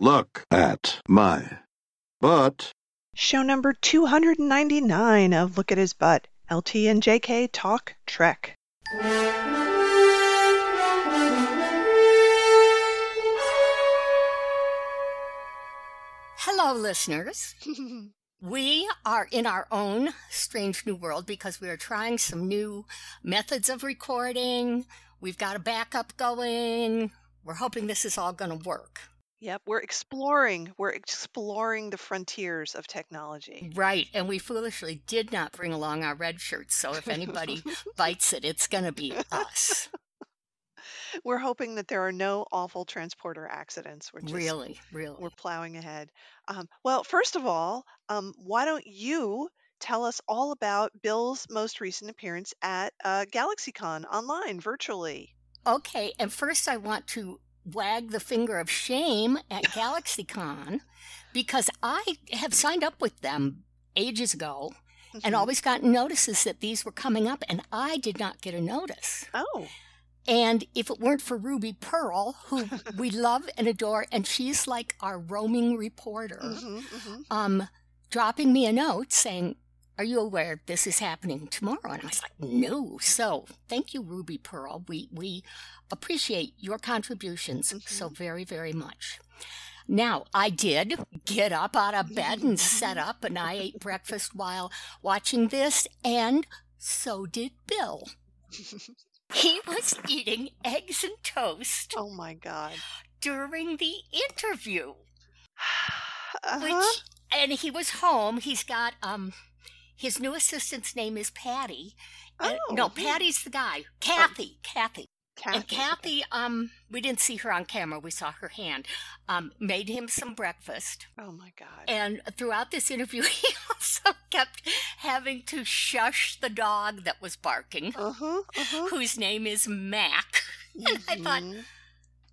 Look at my butt. Show number 299 of Look at His Butt. LT and JK Talk Trek. Hello, listeners. We are in our own strange new world because we are trying some new methods of recording. We've got a backup going. We're hoping this is all going to work. Yep, we're exploring. We're exploring the frontiers of technology. Right. And we foolishly did not bring along our red shirts. So if anybody bites it, it's going to be us. We're hoping that there are no awful transporter accidents. We're just Really, really. we're plowing ahead. Um, well, first of all, um, why don't you tell us all about Bill's most recent appearance at uh, GalaxyCon online virtually? Okay. And first, I want to wag the finger of shame at GalaxyCon because I have signed up with them ages ago and Mhm. always gotten notices that these were coming up, and I did not get a notice. Oh, And if it weren't for Ruby Pearl, who we love and adore, and she's like our roaming reporter, hmm hmm um, dropping me a note saying, Are you aware this is happening tomorrow? And I was like, No. So thank you, Ruby Pearl. We we appreciate your contributions so very, very much. Now, I did get up out of bed and set up, and I ate breakfast while watching this, and so did Bill. He was eating eggs and toast oh my God. during the interview, Uh-huh. which and he was home. He's got um his new assistant's name is Patty. Oh, no. Patty's the guy. Kathy, Kathy. And Kathy. Kathy, um, we didn't see her on camera. We saw her hand. Um, made him some breakfast. Oh my God. And throughout this interview, he also kept having to shush the dog that was barking, Uh huh. Uh huh. whose name is Mac. And I thought, Mhm.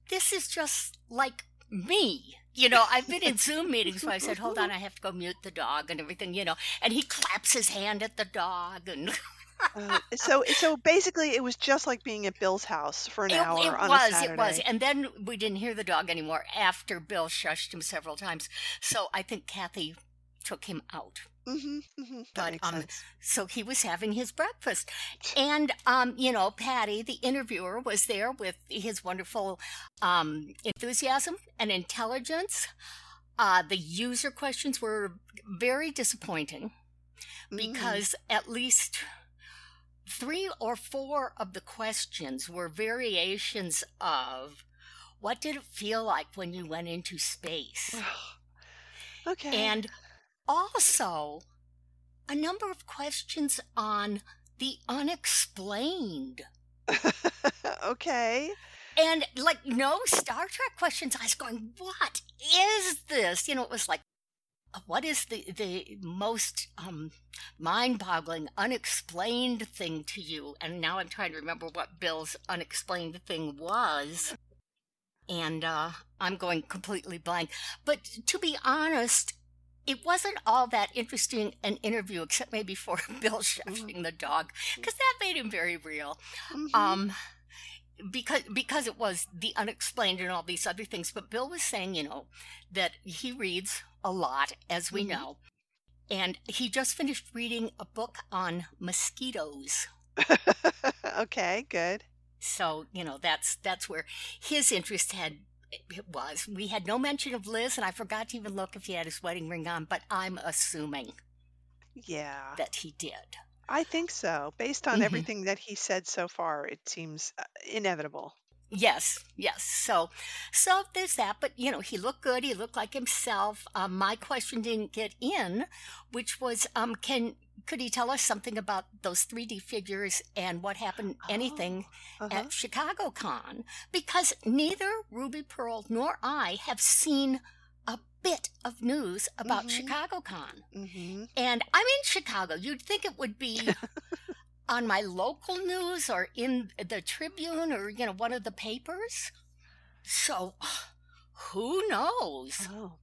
this is just like me. You know, I've been in Zoom meetings where I said, hold on, I have to go mute the dog and everything, you know, and he claps his hand at the dog and Uh, so so basically, it was just like being at Bill's house for an it, hour it on was, a Saturday. Night. It was, it was. And then we didn't hear the dog anymore after Bill shushed him several times. So I think Kathy took him out. Mm-hmm, mm-hmm. But, um, sense. So he was having his breakfast. And, um, you know, Patty, the interviewer, was there with his wonderful um, enthusiasm and intelligence. Uh, the user questions were very disappointing Mhm. because at least three or four of the questions were variations of what did it feel like when you went into space? okay. And also a number of questions on the unexplained. okay. And like no Star Trek questions. I was going, what is this? You know, it was like, what is the the most um, mind-boggling, unexplained thing to you? And now I'm trying to remember what Bill's unexplained thing was, and uh, I'm going completely blank. But to be honest, it wasn't all that interesting an interview, except maybe for Bill shushing the dog, because that made him very real Mhm. um because because it was the unexplained and all these other things but bill was saying you know that he reads a lot as we Mhm. know and he just finished reading a book on mosquitoes okay. Good. so you know that's that's where his interest had it was we had no mention of liz and i forgot to even look if he had his wedding ring on but i'm assuming Yeah. that he did I think so. Based on Mhm. everything that he said so far, it seems uh, inevitable. Yes, yes. So, so there's that. But you know, he looked good. He looked like himself. Um, my question didn't get in, which was, um, can could he tell us something about those 3D figures and what happened? Anything Uh-huh. at Chicago Con? Because neither Ruby Pearl nor I have seen a bit of news about Mhm. Chicago Con. hmm And I'm in Chicago. You'd think it would be on my local news or in the Tribune or, you know, one of the papers. So who knows? Oh.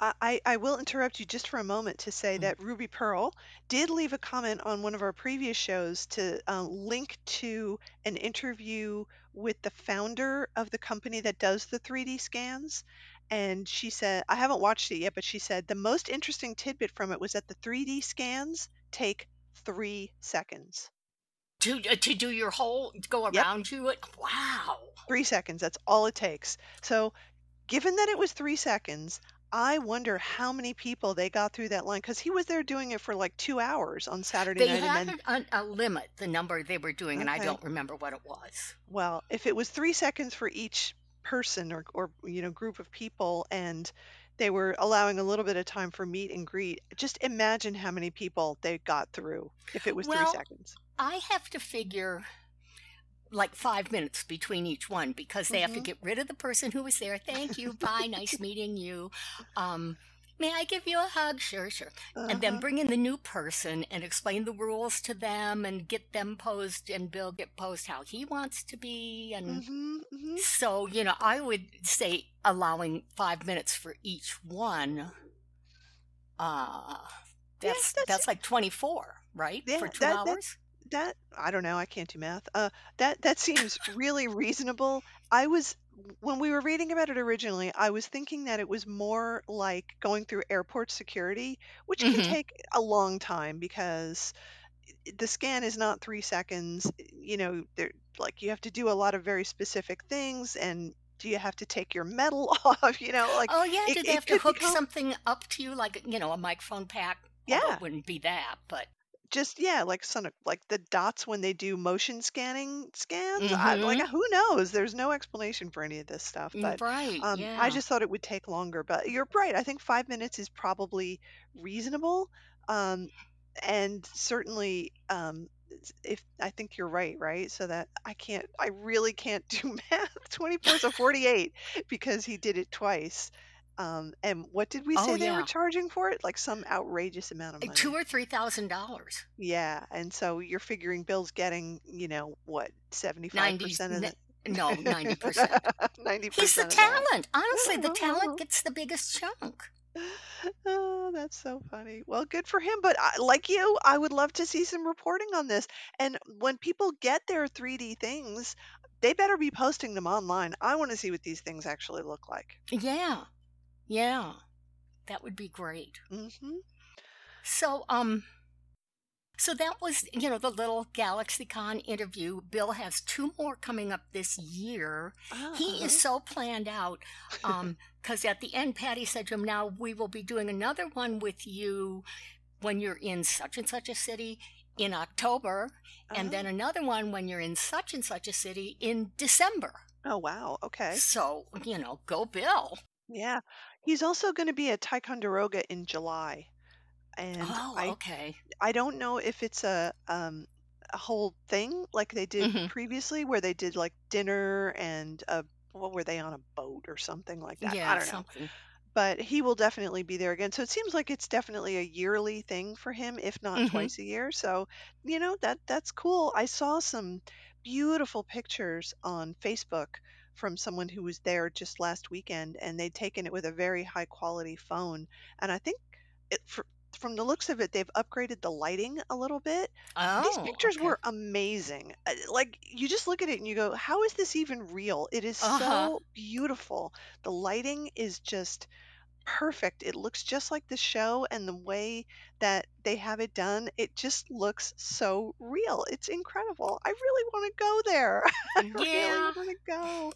I, I I will interrupt you just for a moment to say Mm. that Ruby Pearl did leave a comment on one of our previous shows to uh, link to an interview with the founder of the company that does the 3D scans. and she said I haven't watched it yet, but she said the most interesting tidbit from it was that the 3D scans take three seconds. To uh, to do your whole go Yep, around you. it- Wow. three seconds. That's all it takes. So, given that it was three seconds, I wonder how many people they got through that line because he was there doing it for like two hours on Saturday They night, and had then a, limit, the number they were doing, and I don't remember what it was. Well, if it was three seconds for each person or, or you know group of people, and they were allowing a little bit of time for meet and greet, just imagine how many people they got through if it was three Well, seconds. I have to figure like five minutes between each one because they have to hmm get rid of the person who was there. Thank you. Bye. Nice meeting you. Um, may I give you a hug? Sure, sure. And then Uh-huh. bring in the new person and explain the rules to them and get them posed and Bill get posed how he wants to be. And hmm hmm so, you know, I would say allowing five minutes for each one. Uh, Yeah, that's that's that's like 24, right? yeah. For two that hours? That I don't know. I can't do math. Uh, that that seems really reasonable. I was when we were reading about it originally, I was thinking that it was more like going through airport security, which can Mm-hmm. take a long time because the scan is not three seconds. You know, there like you have to do a lot of very specific things, and do you have to take your metal off? You know, like Oh yeah, it do they it have to could hook become something up to you, like you know, a microphone pack? Although yeah. it wouldn't be that, but just yeah like some like the dots when they do motion scanning scans I, like mm-hmm. who knows there's no explanation for any of this stuff but Right, um, i yeah. just thought it would take longer but you're right i think five minutes is probably reasonable um, and certainly um, if i think you're right right so that i can't i really can't do math 24 so 48 because he did it twice um, and what did we say Oh say they were charging for it like some outrageous amount of money. Two or three thousand dollars. yeah, and so you're figuring Bill's getting, you know, what, 75% of n- the no, ninety percent. 90% He's the of that. talent. Honestly, the talent gets the biggest chunk. Oh, that's so funny. Well, good for him. But I, like you, I would love to see some reporting on this. And when people get their 3D things, they better be posting them online. I want to see what these things actually look like. Yeah, yeah, that would be great. hmm So, um, so that was, you know, the little GalaxyCon interview. Bill has two more coming up this year. He Uh-huh. is so planned out. Um, because at the end, Patty said to him, "Now we will be doing another one with you when you're in such and such a city in October, and then Oh, another one when you're in such and such a city in December." oh, wow. Okay. So, you know, go Bill. Yeah. He's also going to be at Ticonderoga in July. And Oh, I okay. I don't know if it's a um a whole thing like they did hmm previously where they did like dinner and a what were they on a boat or something like that. I Yeah, don't know. something. But he will definitely be there again. So it seems like it's definitely a yearly thing for him, if not hmm twice a year. So, you know, that that's cool. I saw some beautiful pictures on Facebook from someone who was there just last weekend and they'd taken it with a very high quality phone. And I think it, fr from the looks of it, they've upgraded the lighting a little bit. Oh, These pictures okay. were amazing. Uh, Like you just look at it and you go, "How is this even real?" It is Uh huh. so beautiful. The lighting is just perfect. It looks just like the show and the way that they have it done, it just looks so real. It's incredible. I really want to go there. I really want to go.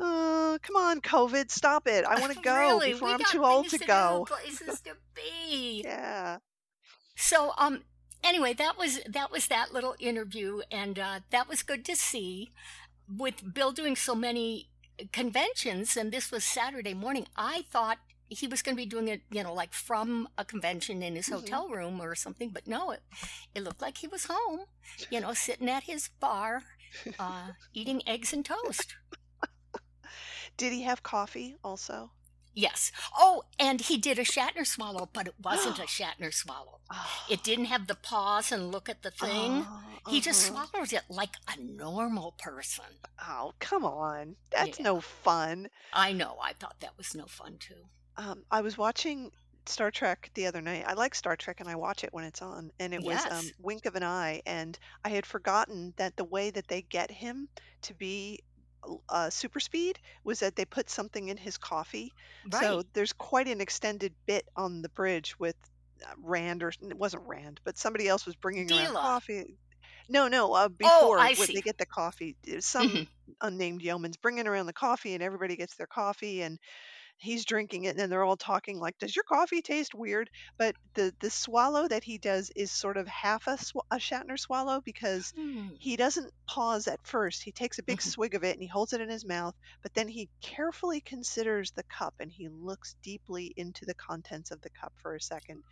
Uh, come on, COVID, stop it. I want to go Really, before we I'm got too old things to to do, go. places to be. Yeah. So, um, anyway, that was that was that little interview, and uh, that was good to see. With Bill doing so many conventions, and this was Saturday morning, I thought he was going to be doing it, you know, like from a convention in his hmm hotel room or something. But no, it it looked like he was home, you know, sitting at his bar, uh, eating eggs and toast. Did he have coffee also? Yes. Oh, and he did a Shatner swallow, but it wasn't a Shatner swallow. Oh, It didn't have the pause and look at the thing. oh, He just uh-huh. swallowed it like a normal person. Oh, come on. That's Yeah, no fun. I know. I thought that was no fun too. Um, I was watching Star Trek the other night. I like Star Trek and I watch it when it's on. And it was um, Yes. Wink of an Eye. And I had forgotten that the way that they get him to be uh, Super Speed was that they put something in his coffee. Right. So there's quite an extended bit on the bridge with uh, Rand, or it wasn't Rand, but somebody else was bringing around coffee. No, no, uh, before Oh, I when see. they get the coffee, uh, some Mhm. unnamed yeoman's bringing around the coffee, and everybody gets their coffee, and he's drinking it, and then they're all talking like, "Does your coffee taste weird?" But the the swallow that he does is sort of half a, sw- a Shatner swallow because Hmm. he doesn't pause at first. He takes a big Mhm. swig of it and he holds it in his mouth, but then he carefully considers the cup and he looks deeply into the contents of the cup for a second,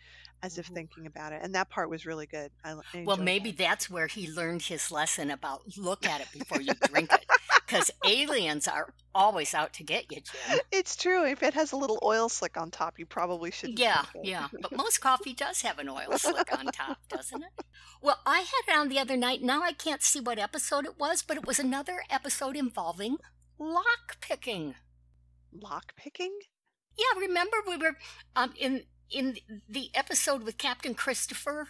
as if Ooh. thinking about it. And that part was really good. I, I Well, maybe that. that's where he learned his lesson about look at it before you drink it. Because aliens are always out to get you, Jim. It's true. If it has a little oil slick on top, you probably shouldn't Yeah, yeah. But most coffee does have an oil slick on top, doesn't it? Well, I had it on the other night. Now I can't see what episode it was, but it was another episode involving lock picking. Lock picking? Yeah, remember we were um, in in the episode with Captain Christopher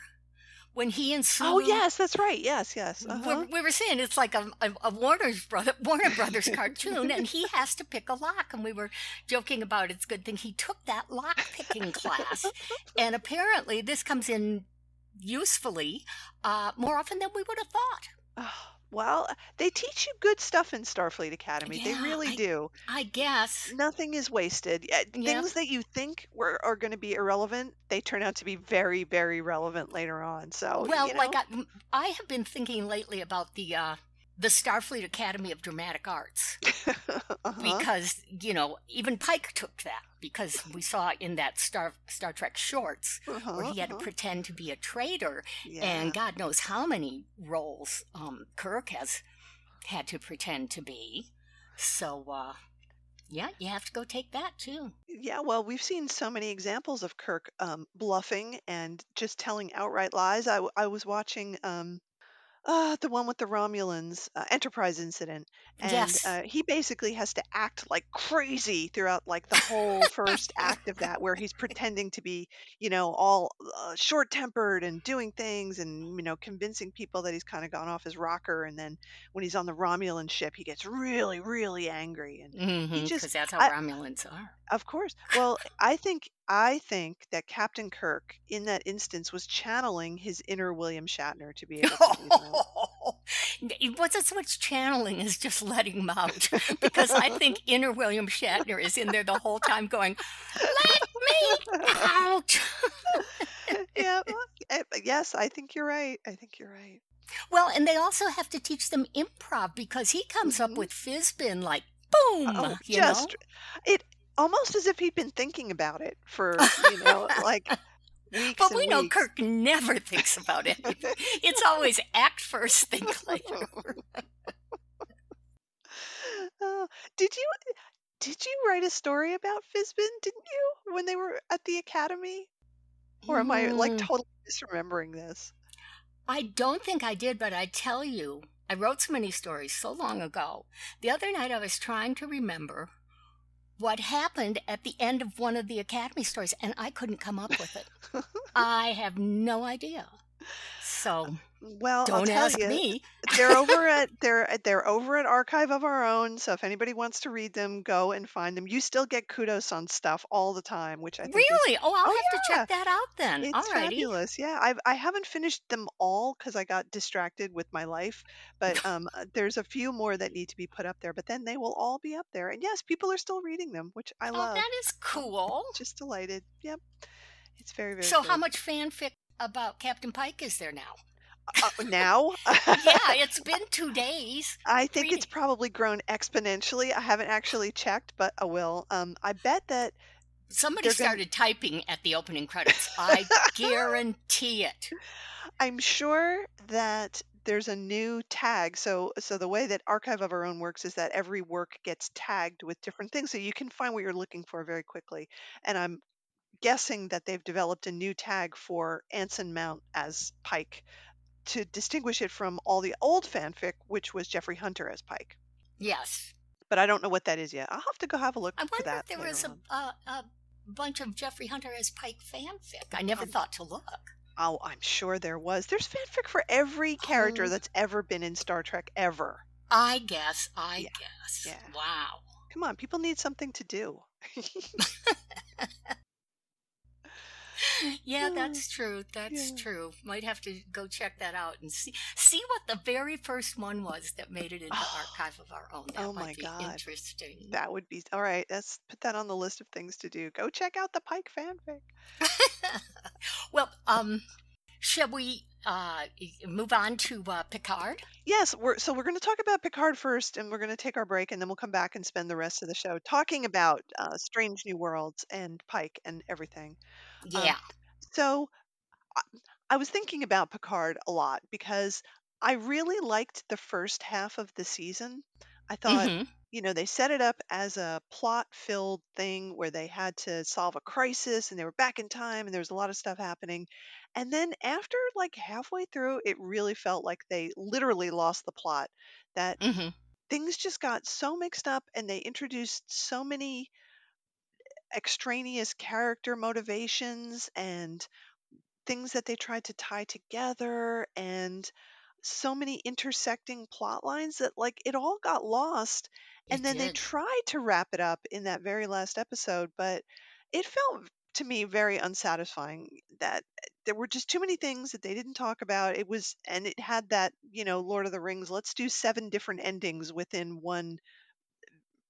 when he and Sulu. Oh, yes, that's right. Yes, yes. we- Uh-huh. We were saying it's like a, a, a Warner's brother, Warner Brothers cartoon, and he has to pick a lock. And we were joking about it's a good thing he took that lock picking class. And apparently, this comes in usefully uh, more often than we would have thought. Oh, well, they teach you good stuff in Starfleet Academy. they Yeah, really I- do. I guess. Nothing is wasted. Yeah, Yeah. Things that you think were are going to be irrelevant, they turn out to be very, very relevant later on. So, well, you know, like I, I have been thinking lately about the uh, the Starfleet Academy of Dramatic Arts. uh-huh. because you know even Pike took that because we saw in that Star Star Trek shorts uh-huh, where he had to uh-huh. pretend to be a traitor, yeah. and God knows how many roles um, Kirk has had to pretend to be. So uh, yeah, you have to go take that too. Yeah, well, we've seen so many examples of Kirk um, bluffing and just telling outright lies. I, I was watching um, uh, the one with the Romulans, uh, Enterprise incident, and Yes. uh, he basically has to act like crazy throughout like the whole first act of that, where he's pretending to be, you know, all uh, short-tempered and doing things, and you know, convincing people that he's kind of gone off his rocker, and then when he's on the Romulan ship, he gets really, really angry, and Because just- that's how I- Romulans are. Of course. Well, I think I think that Captain Kirk in that instance was channeling his inner William Shatner to be able to do that. it wasn't so much channeling as just letting him out because I think inner William Shatner is in there the whole time going, "Let me out." yeah. well, eh, Yes, I think you're right. I think you're right. Well, and they also have to teach them improv because he comes up Mhm. with Fizbin like boom, Oh, you just know. it almost as if he'd been thinking about it for you know like weeks. But we know. Kirk never thinks about anything. It's always act first, think later. Oh, did you did you write a story about Fizbin? Didn't you when they were at the academy? Or am I like Hmm. totally misremembering this? I don't think I did, but I tell you, I wrote so many stories so long ago. The other night I was trying to remember what happened at the end of one of the Academy stories, and I couldn't come up with it. I have no idea. So Well, I'll don't tell ask you, me. they're over at they're they're over at Archive of Our Own. So if anybody wants to read them, go and find them. You still get kudos on stuff all the time, which I think is Really? Oh, I'll Oh, have to check that out then. it's Alrighty. fabulous. Yeah, I've I haven't finished them all because I got distracted with my life. But um, uh, there's a few more that need to be put up there. But then they will all be up there. And yes, people are still reading them, which I Oh, love. that is cool. Just delighted. Yep, it's very very. So, how good. much fanfic about Captain Pike is there now? uh, now? yeah, it's been two days. I think it's probably grown exponentially. I haven't actually checked, but I will. Um, I bet that Somebody They're gonna- started typing at the opening credits. I guarantee it. I'm sure that there's a new tag. So, so the way that Archive of Our Own works is that every work gets tagged with different things, so you can find what you're looking for very quickly. And I'm guessing that they've developed a new tag for Anson Mount as Pike to distinguish it from all the old fanfic, which was Jeffrey Hunter as Pike. Yes. But I don't know what that is yet. I'll have to go have a look I wonder if there was a, a, a bunch of Jeffrey Hunter as Pike fanfic. I never Um, thought to look. Oh, I'm sure there was. There's fanfic for every character Oh. that's ever been in Star Trek ever. I guess. I Yeah, guess. yeah. Wow. Come on, people need something to do. Yeah, that's true. That's yeah. true. Might have to go check that out and see see what the very first one was that made it into Oh, archive of our own. That oh might my be God. interesting. That would be all right. Let's put that on the list of things to do. Go check out the Pike fanfic. well, um, shall we uh move on to uh, Picard? Yes, we're so we're going to talk about Picard first, and we're going to take our break, and then we'll come back and spend the rest of the show talking about uh, Strange New Worlds and Pike and everything. Um, Yeah. so I, I was thinking about Picard a lot because I really liked the first half of the season. I thought, hmm you know, they set it up as a plot-filled thing where they had to solve a crisis and they were back in time and there was a lot of stuff happening. And then after like halfway through, it really felt like they literally lost the plot. That hmm things just got so mixed up and they introduced so many extraneous character motivations and things that they tried to tie together and so many intersecting plot lines that like it all got lost and It then they did. tried to wrap it up in that very last episode but it felt to me very unsatisfying that there were just too many things that they didn't talk about it was and it had that you know lord of the rings let's do seven different endings within one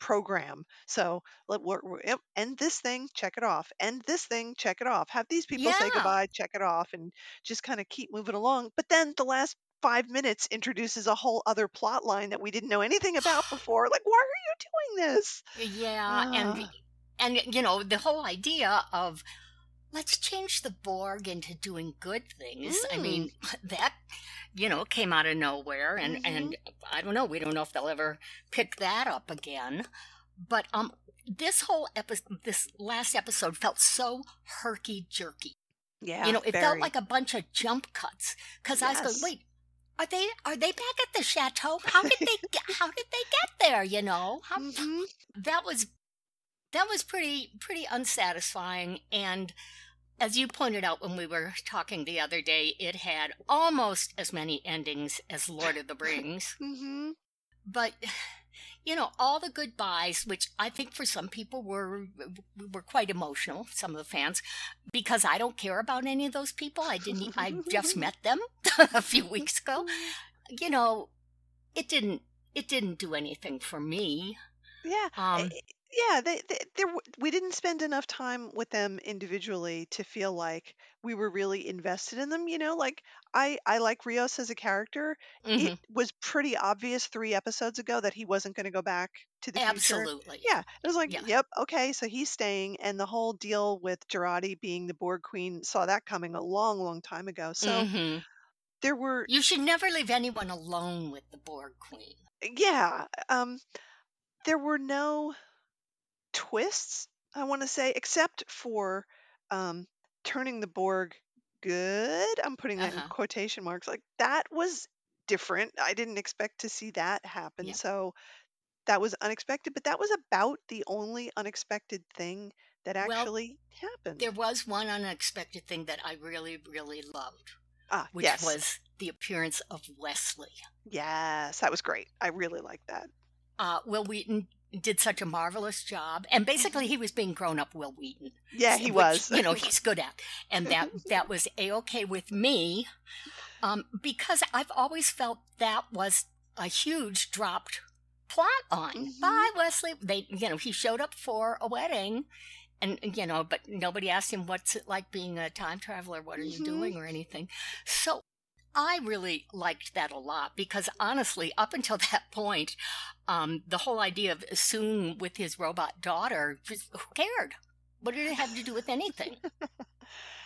program. So let we're, we're- yep, end this thing, check it off. End this thing, check it off. Have these people say Yeah. goodbye, check it off, and just kind of keep moving along. But then the last five minutes introduces a whole other plot line that we didn't know anything about before. Like, why are you doing this? Yeah, and Ah, and you know the whole idea of let's change the Borg into doing good things. I mm, mean, that you know came out of nowhere, and hmm and I don't know. We don't know if they'll ever pick that up again. But um, this whole episode, this last episode felt so herky jerky. Yeah, you know, it felt like a bunch of jump cuts because I was going, wait. Are they are they back at the chateau? How did they get, how did they get there? You know, how, hmm that was that was pretty pretty unsatisfying and as you pointed out when we were talking the other day it had almost as many endings as lord of the rings. Hmm but you know all the goodbyes which i think for some people were were quite emotional some of the fans because i don't care about any of those people. I didn't I just met them a few weeks ago. You know it didn't it didn't do anything for me. Yeah, um I- yeah. They, they, there, w- we didn't spend enough time with them individually to feel like we were really invested in them. You know, like I, I like Rios as a character. It was pretty obvious three episodes ago that he wasn't going to go back to the future. Absolutely. Yeah, it was like, Yeah. yep, okay, so he's staying, and the whole deal with Jurati being the Borg Queen saw that coming a long, long time ago. So hmm there were, You should never leave anyone alone with the Borg Queen. yeah, um, there were no twists, I want to say, except for um, turning the Borg good. I'm putting that in Uh-huh. quotation marks. Like that was different. I didn't expect to see that happen. Yeah. So that was unexpected, but that was about the only unexpected thing that Well, actually happened. there was one unexpected thing that I really, really loved, Ah, which yes. was the appearance of Wesley. Yes, that was great. I really liked that. Uh, Wil Wheaton did such a marvelous job, and basically he was being grown up Wil Wheaton. Yeah, he which, was. you know, he's good at, and that that was a okay with me, um, because I've always felt that was a huge dropped plot line. Mhm. Bye, Wesley. They, you know, he showed up for a wedding, and you know, but nobody asked him what's it like being a time traveler. What are you Mhm. doing or anything? So. I really liked that a lot because honestly, up until that point, um, the whole idea of Soong with his robot daughter, just who cared? What did it have to do with anything?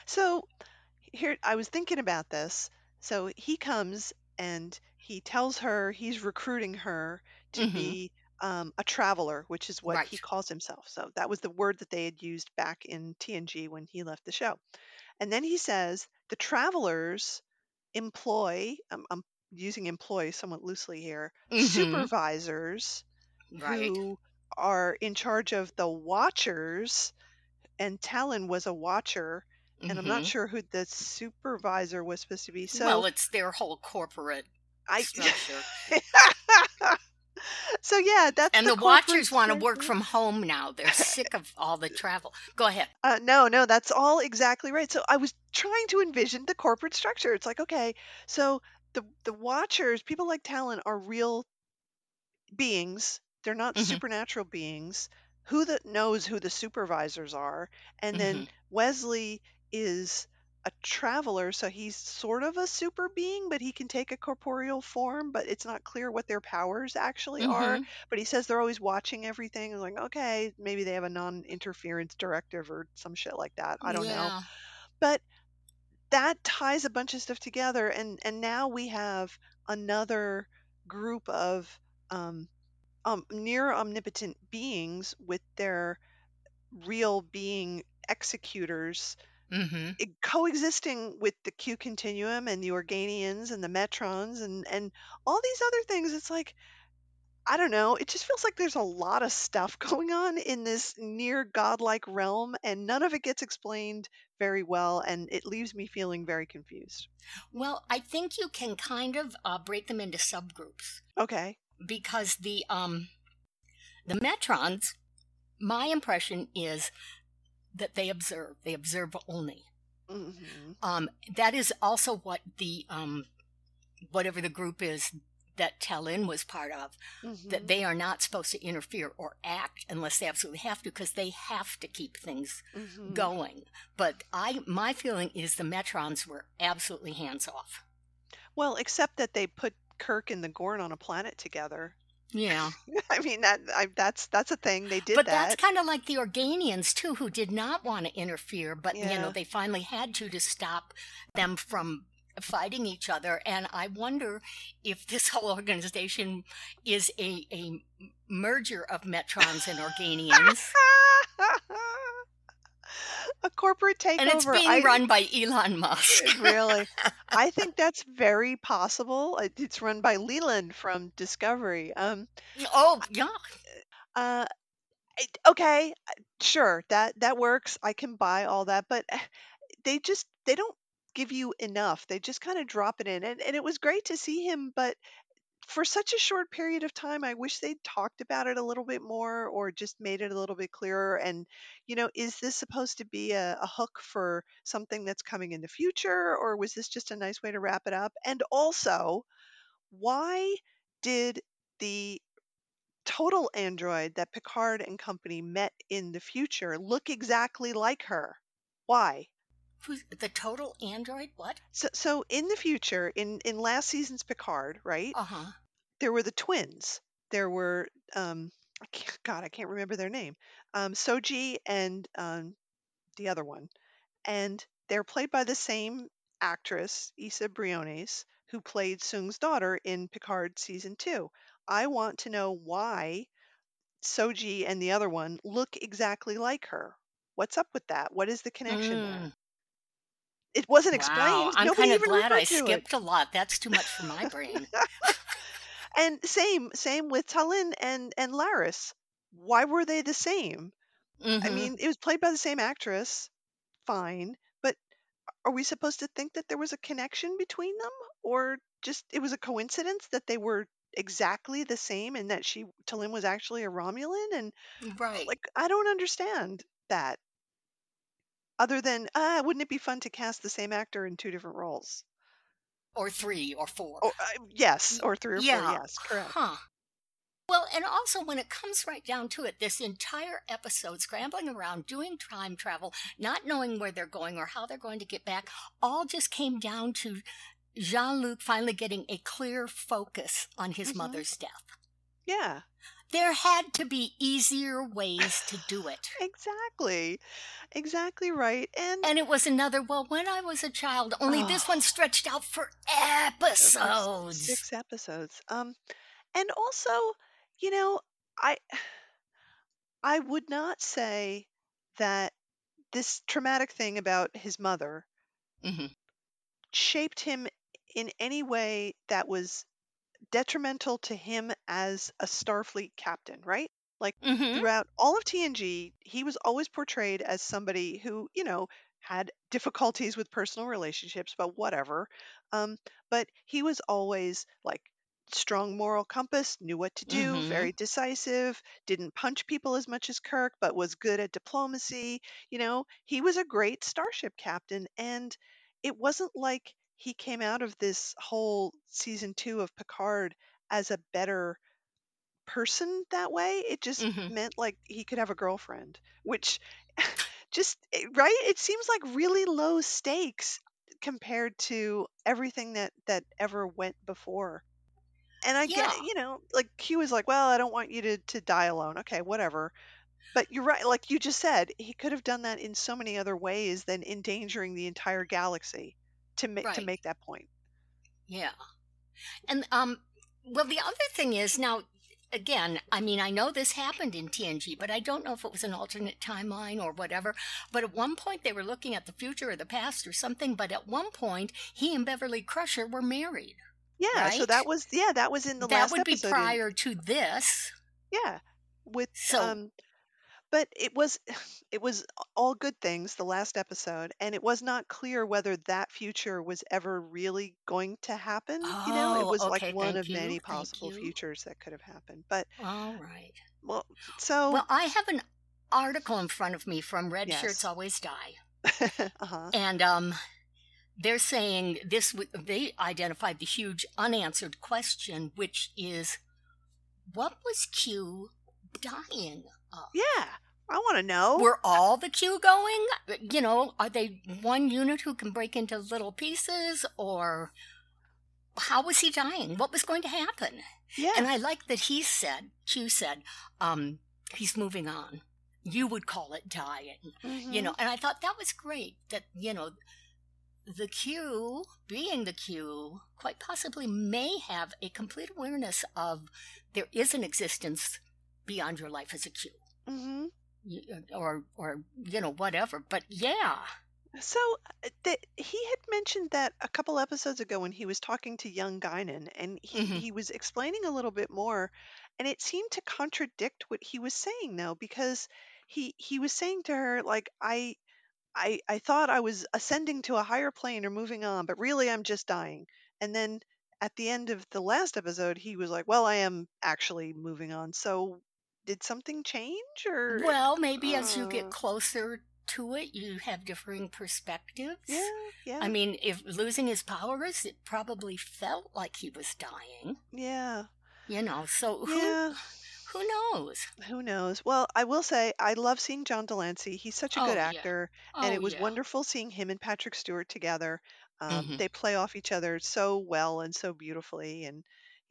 So here, I was thinking about this. So he comes and he tells her he's recruiting her to hmm be um, a traveler, which is what he calls himself. So that was the word that they had used back in TNG when he left the show. And then he says the travelers employ, I'm, I'm using employ somewhat loosely here, hmm supervisors Right. who are in charge of the watchers. And Tallinn was a watcher, and I'm not hmm sure who the supervisor was supposed to be. so Well, it's their whole corporate I, structure. so yeah, that's And the the watchers want to work from home now. They're sick of all the travel. Go ahead. Uh, no, no, that's all exactly right. So I was trying to envision the corporate structure. It's like, okay, so the the watchers, people like Tallinn, are real beings. They're not Mhm. supernatural beings. Who that knows who the supervisors are? And then Mhm. Wesley is a traveler, so he's sort of a super being, but he can take a corporeal form, but it's not clear what their powers actually are. Mhm. But he says they're always watching everything. Like, okay, maybe they have a non-interference directive or some shit like that. I don't know. But that ties a bunch of stuff together and and now we have another group of um, um near omnipotent beings with their real being executors Mhm. i- coexisting with the Q continuum and the Organians and the Metrons and and all these other things it's like I don't know it just feels like there's a lot of stuff going on in this near godlike realm and none of it gets explained very well and it leaves me feeling very confused Well, I think you can kind of uh, break them into subgroups okay because the um the metrons my impression is that they observe. They observe only. Hmm um that is also what the um whatever the group is that Tallinn was part of hmm that they are not supposed to interfere or act unless they absolutely have to because they have to keep things hmm going. But i my feeling is the metrons were absolutely hands off. Well except that they put Kirk and the Gorn on a planet together yeah. I mean that I, that's that's a thing. They did but that that's kind of like the Organians too, who did not want to interfere, but you know they finally had to to stop them from fighting each other. And I wonder if this whole organization is a a merger of Metrons and Organians, a corporate takeover and it's being I, run by Elon Musk. really? I think that's very possible. It's run by Leland from Discovery. Um oh yeah, uh okay sure that that works. I can buy all that but eh, they just they don't give you enough. They just kind of drop it in. And, and it was great to see him but for such a short period of time, I wish they'd talked about it a little bit more or just made it a little bit clearer. And, you know, is this supposed to be a, a hook for something that's coming in the future, or was this just a nice way to wrap it up? And also, why did the total android that Picard and company met in the future look exactly like her? Why? Who's the total android? What? So, so in the future, in in last season's Picard, right? Uh huh. there were the twins. There were um I God, I can't remember their name. Um Soji and um the other one. And they're played by the same actress, Isa Briones, who played Soong's daughter in Picard season 2. I want to know why Soji and the other one look exactly like her. What's up with that? What is the connection there? It wasn't Wow, explained. I'm Nobody kind of glad I to it. skipped a lot. That's too much for my brain. And same same with Tallinn and and Laris. Why were they the same? I Mhm. mean, it was played by the same actress, fine, but are we supposed to think that there was a connection between them or just it was a coincidence that they were exactly the same and that she Tallinn was actually a Romulan and right. like I don't understand that. Other than, ah, wouldn't it be fun to cast the same actor in two different roles? or three or four. Oh, uh, yes, or three or yeah. four, yes, correct. Huh. Well, and also when it comes right down to it, this entire episode scrambling around, doing time travel, not knowing where they're going or how they're going to get back, all just came down to Jean Luc finally getting a clear focus on his Mhm. mother's death. Yeah. There had to be easier ways to do it. Exactly. Exactly right. And And it was another, well, when I was a child, only this Oh. one stretched out for episodes. Six episodes. Um, and also, you know, I I would not say that this traumatic thing about his mother mm-hmm. shaped him in any way that was detrimental to him as a Starfleet captain, right? Like Mhm. throughout all of TNG, he was always portrayed as somebody who, you know, had difficulties with personal relationships, but whatever. Um, but he was always like strong moral compass, knew what to do, Mhm. very decisive, didn't punch people as much as Kirk, but was good at diplomacy. You know, he was a great starship captain, and it wasn't like he came out of this whole season two of Picard as a better person that way. It just Mhm. meant like he could have a girlfriend, which just eh, right? It seems like really low stakes compared to everything that that ever went before. And I get, Yeah. you know, like Q is like, well, I don't want you to to die alone. Okay, whatever. But you're right, like you just said, he could have done that in so many other ways than endangering the entire galaxy to make to make that point. Yeah. And um well the other thing is now again, I mean I know this happened in TNG, but I don't know if it was an alternate timeline or whatever. But at one point they were looking at the future or the past or something, but at one point he and Beverly Crusher were married. Yeah, so that was yeah, that was in the that last That would be episode. in- prior to this. yeah, with So um but it was it was all good things the last episode and it was not clear whether that future was ever really going to happen you know it Oh, was okay, like one thank of you. many Thank possible you. futures that could have happened but All right. well so Well, I have an article in front of me from Red Yes. Shirts Always Die. uh-huh And um, they're saying this. w- They identified the huge unanswered question, which is, what was Q dying of? yeah i want to know Were all the Q going? You know, are they one unit who can break into little pieces, or how was he dying? What was going to happen? yeah And I like that he said, Q said, um, he's moving on. You would call it dying mhm. you know and i thought that was great that you know the q being the q quite possibly may have a complete awareness of there is an existence beyond your life as a q Mhm. Or or you know whatever but yeah So uh, that he had mentioned that a couple episodes ago when he was talking to young Guinan, and he, Mhm. he was explaining a little bit more, and it seemed to contradict what he was saying though, because he he was saying to her like I I I thought I was ascending to a higher plane or moving on, but really I'm just dying. And then at the end of the last episode, he was like, well, I am actually moving on. So did something change or well maybe as you Uh. get closer to it you have differing perspectives yeah yeah i mean if losing his powers it probably felt like he was dying yeah you know so who yeah. who knows Who knows? Well, I will say I love seeing John de Lancie. He's such a good Oh, yeah. actor, and Oh, it was yeah. wonderful seeing him and Patrick Stewart together. Um, Mhm. They play off each other so well and so beautifully, and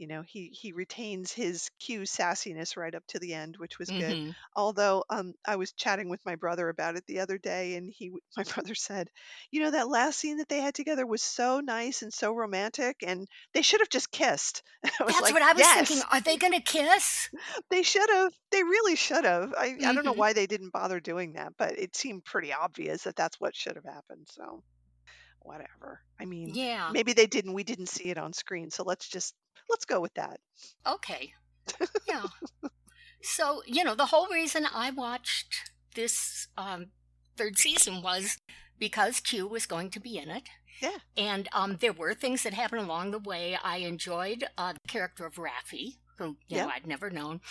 you know he he retains his Q sassiness right up to the end, which was good. Mhm. Although um, I was chatting with my brother about it the other day, and he my brother said, you know, that last scene that they had together was so nice and so romantic, and they should have just kissed. That's like, what I was yes, thinking. Are they going to kiss? they should have. They really should have. I, I don't know Mhm. why they didn't bother doing that, but it seemed pretty obvious that that's what should have happened. So, whatever. I mean, Yeah. maybe they didn't. We didn't see it on screen, so let's just let's go with that. Okay. Yeah. so, you know, the whole reason I watched this um, third season was because Q was going to be in it. Yeah. And um, there were things that happened along the way. I enjoyed uh, the character of Raffi, who you know I'd never known,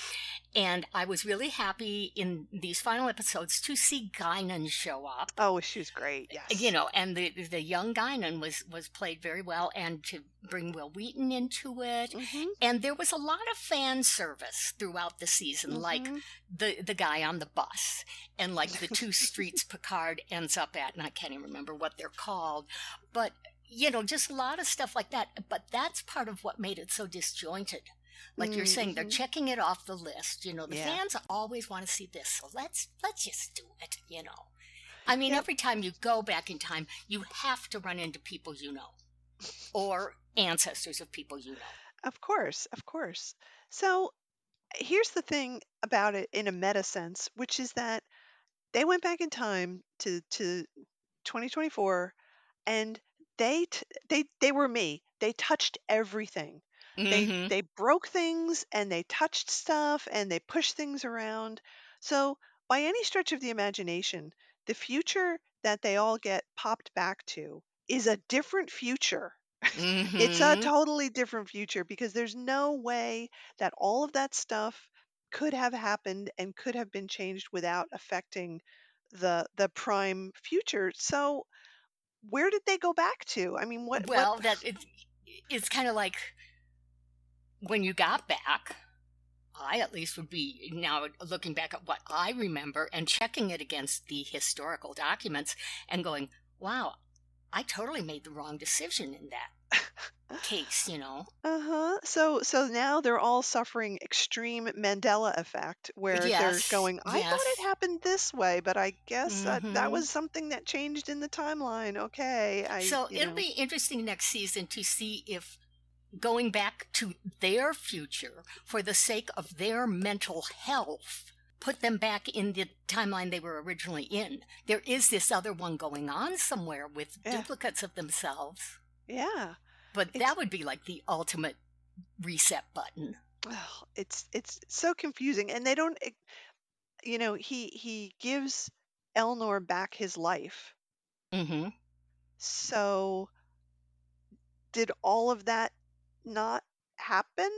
and I was really happy in these final episodes to see Guinan show up. Oh, she was great. Yes. you know, and the the young Guinan was was played very well, and to bring Wil Wheaton into it, Mhm, and there was a lot of fan service throughout the season, like mhm. the the guy on the bus, and like the two streets Picard ends up at, and I can't even remember what they're called, but you know, just a lot of stuff like that. But that's part of what made it so disjointed. Like you're saying, they're Mhm. checking it off the list. You know, the Yeah. fans always want to see this, so let's let's just do it. You know, I mean, Yep. every time you go back in time, you have to run into people you know, or ancestors of people you know. Of course, of course. So here's the thing about it in a meta sense, which is that they went back in time to to 2024 and they t- they they were me. They touched everything. They Mhm. they broke things and they touched stuff and they pushed things around. So by any stretch of the imagination, the future that they all get popped back to is a different future It's a Mhm. totally different future because there's no way that all of that stuff could have happened and could have been changed without affecting the the prime future. So where did they go back to? I mean, what what Well, that it, it's kind of like when you got back. I at least would be now looking back at what I remember and checking it against the historical documents and going, "Wow, I totally made the wrong decision in that case." You know. Uh-huh. So so now they're all suffering extreme Mandela effect where they're Yes. going, I thought it happened this way, but I guess that that hmm was something that changed in the timeline. Okay. I, So it'll know. be interesting next season to see if going back to their future for the sake of their mental health put them back in the timeline they were originally in. There is this other one going on somewhere with Yeah. duplicates of themselves, Yeah. but It's that would be like the ultimate reset button. oh, it's it's so confusing and they don't eh, you know, he he gives Elnor back his life. hmm So did all of that not happen?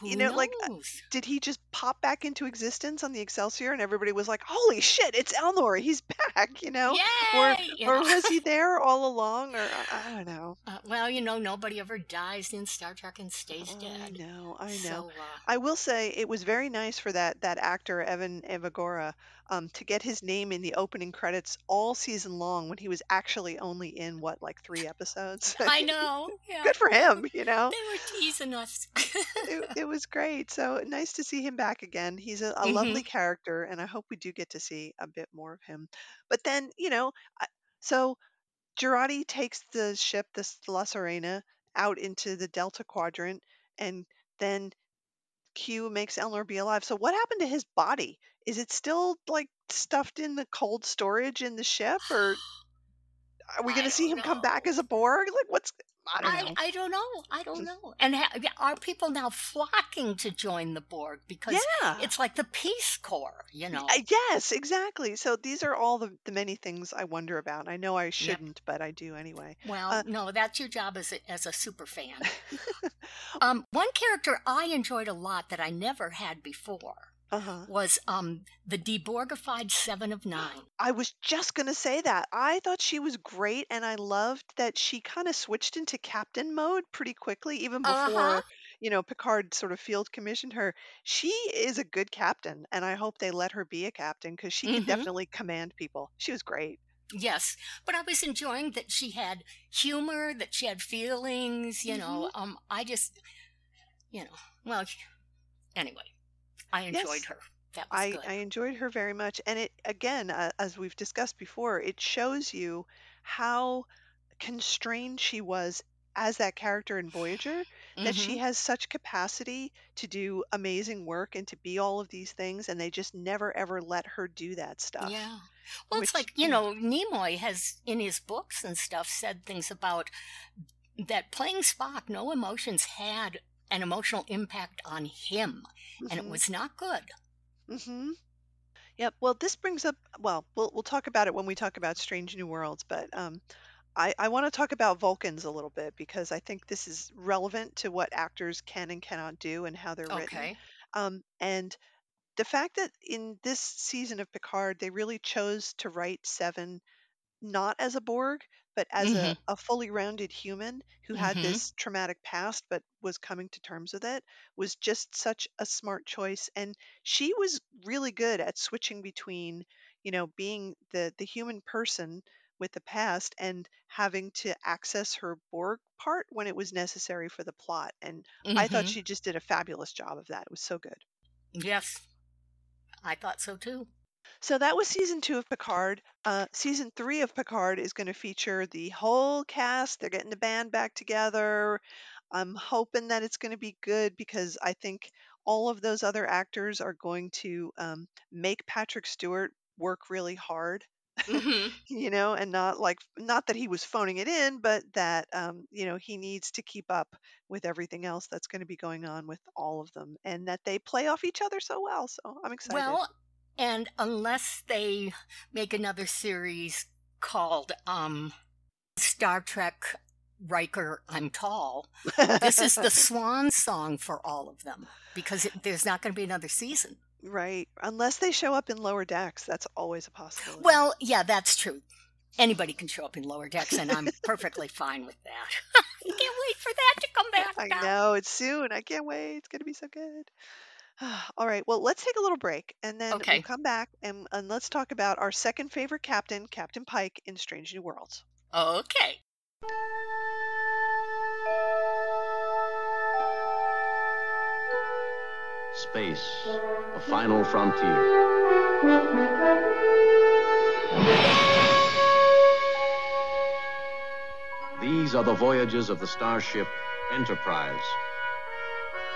Who You know, like uh, did he just pop back into existence on the Excelsior and everybody was like, "Holy shit, it's Elnor. He's back," you know? Or Yay! You or know. was he there all along or I, I don't know. Uh, well, you know, nobody ever dies in Star Trek and stays I dead. know, I know. So, uh, I will say it was very nice for that that actor Evan Evagora um, to get his name in the opening credits all season long when he was actually only in what like three episodes. I know. Yeah. Good for him, you know. They were teasing us. It, it was great. So nice to see him back again. He's a, a hmm lovely character, and I hope we do get to see a bit more of him. But then, you know, I- so Jurati takes the ship, this La Sirena, out into the Delta Quadrant, and then Q makes Elnor be alive. So what happened to his body? Is it still like stuffed in the cold storage in the ship, or are we going to see him come back as a. Borg? Like what's I don't I, know. I don't know. I don't know. And ha- are people now flocking to join the Borg because Yeah. it's like the Peace Corps, you know? uh, Yes, exactly. So these are all the, the many things I wonder about. I know I shouldn't, but I do anyway. Well, Uh, no, that's your job as a, as a super fan. Um, one character I enjoyed a lot that I never had before uh-huh. was um the deborgified Seven of Nine. I was just going to say that. I thought she was great, and I loved that she kind of switched into captain mode pretty quickly, even before, you know, Picard sort of field commissioned her. She is a good captain, and I hope they let her be a captain because she can hmm definitely command people. She was great. Yes, but I was enjoying that she had humor, that she had feelings. You hmm know, um, I just, you know, well, anyway, I enjoyed Yes. her. That was I. I enjoyed her very much. And it, again, uh, as we've discussed before, it shows you how constrained she was as that character in Voyager, that she hmm has such capacity to do amazing work and to be all of these things, and they just never ever let her do that stuff. Yeah. Well, it's like, you know, Nimoy has, in his books and stuff, said things about that playing Spock, no emotions had an emotional impact on him, and it hmm was not good. hmm Yep. Well, this brings up, well, we'll we'll talk about it when we talk about Strange New Worlds, but um, I, I want to talk about Vulcans a little bit because I think this is relevant to what actors can and cannot do and how they're written. Okay. Um, and the fact that in this season of Picard, they really chose to write Seven not as a Borg, but as hmm a, a fully rounded human who had hmm this traumatic past but was coming to terms with it was just such a smart choice. And she was really good at switching between, you know, being the, the human person with the past and having to access her Borg part when it was necessary for the plot. And I thought hmm she just did a fabulous job of that. It was so good. Yes, I thought so too. So that was season two of Picard. Uh, season three of Picard is going to feature the whole cast. They're getting the band back together. I'm hoping that it's going to be good because I think all of those other actors are going to um, make Patrick Stewart work really hard, hmm you know, and not like, not that he was phoning it in, but that, um, you know, he needs to keep up with everything else that's going to be going on with all of them and that they play off each other so well. So I'm excited. Well, and unless they make another series called um, Star Trek Riker, I'm tall. This is the swan song for all of them because it, there's not going to be another season. right. Unless they show up in lower decks, that's always a possibility. Well, yeah, that's true. Anybody can show up in lower decks, and I'm perfectly fine with that. I can't wait for that to come back. I now. know it's soon. I can't wait. It's gonna be so good. All right. Well, let's take a little break, and then Okay. we'll come back and, and let's talk about our second favorite captain, Captain Pike, in Strange New Worlds. Okay. Space, the final frontier. These are the voyages of the starship Enterprise.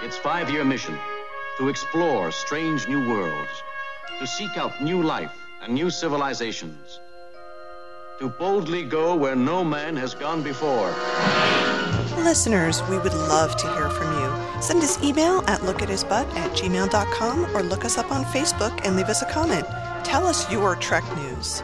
Its five year mission to explore strange new worlds, to seek out new life and new civilizations, to boldly go where no man has gone before. Listeners, we would love to hear from you. Send us email at lookathisbutt at gmail.com or look us up on Facebook and leave us a comment. Tell us your Trek news.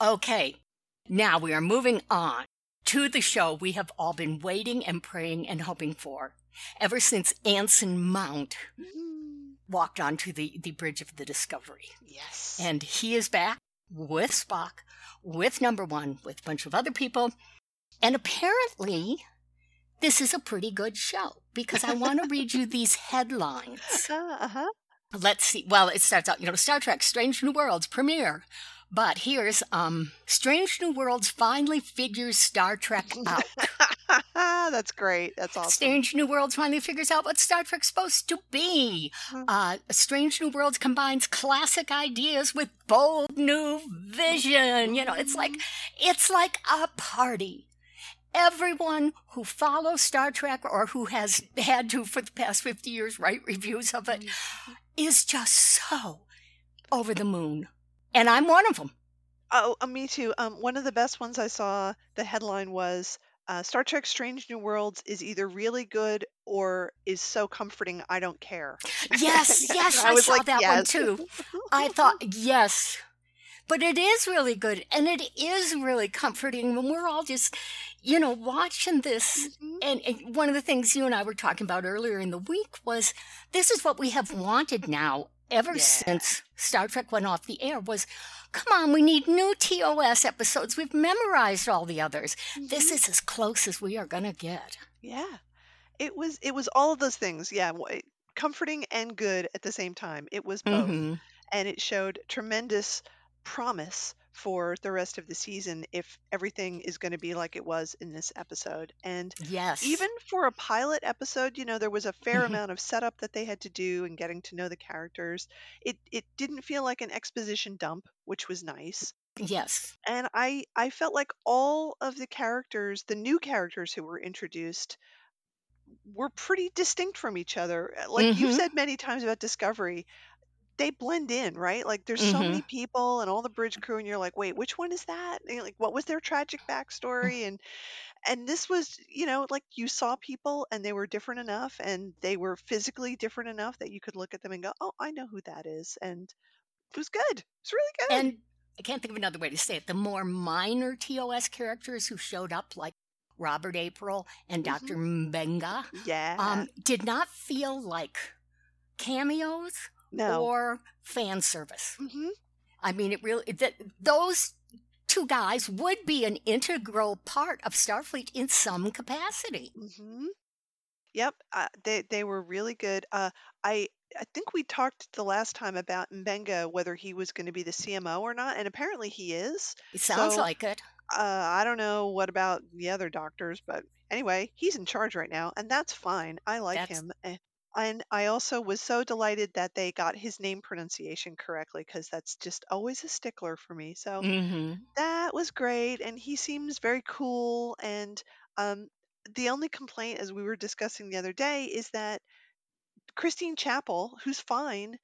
Okay. Now we are moving on to the show we have all been waiting and praying and hoping for ever since Anson Mount walked onto the, the bridge of the Discovery. Yes. And he is back with Spock, with number one, with a bunch of other people. And apparently, this is a pretty good show because I want to read you these headlines. Uh huh. Let's see. Well, it starts out, you know, Star Trek Strange New Worlds premiere. But here's um Strange New Worlds finally figures Star Trek out. That's great. That's awesome. Strange New Worlds finally figures out what Star Trek's supposed to be. Mhm. Uh, Strange New Worlds combines classic ideas with bold new vision. You know, it's like it's like a party. Everyone who follows Star Trek or who has had to for the past 50 years write reviews of it is just so over the moon. And I'm one of them. Oh, uh, me too. Um, one of the best ones I saw, the headline was uh, Star Trek Strange New Worlds is either really good or is so comforting I don't care. Yes, yes, I, was saw like, that one too. I thought, yes. But it is really good and it is really comforting when we're all just, you know, watching this. Mhm. And, and one of the things you and I were talking about earlier in the week was this is what we have wanted now ever Yeah. since Star Trek went off the air was come on, we need new TOS episodes. We've memorized all the others. This Mhm. is as close as we are going to get. Yeah. It was it was all of those things. Yeah, comforting and good at the same time. It was both. Mhm. And it showed tremendous promise for the rest of the season if everything is going to be like it was in this episode. And Yes. even for a pilot episode, you know, there was a fair Mhm. amount of setup that they had to do and getting to know the characters. It it didn't feel like an exposition dump, which was nice. yes. And I I felt like all of the characters, the new characters who were introduced were pretty distinct from each other. Like you've Mhm. said many times about Discovery, they blend in, right? Like there's so Mhm. many people and all the bridge crew and you're like, "Wait, which one is that?" And you're like, "What was their tragic backstory?" And and this was you know like you saw people and they were different enough and they were physically different enough that you could look at them and go oh i know who that is and it was good it's really good And I can't think of another way to say it. The more minor TOS characters who showed up, like Robert April and doctor M'Benga, yeah um, did not feel like cameos no or fan service. hmm I mean, it really that those two guys would be an integral part of Starfleet in some capacity. hmm yep uh, they they were really good uh i i think we talked the last time about M'Benga whether he was going to be the cmo or not and apparently he is It sounds So- like it. uh, I don't know what about the other doctors, but anyway, he's in charge right now, and that's fine. I like That's- him. And I also was so delighted that they got his name pronunciation correctly because that's just always a stickler for me. So hmm that was great, and he seems very cool. And um, the only complaint, as we were discussing the other day, is that Christine Chapel, who's fine,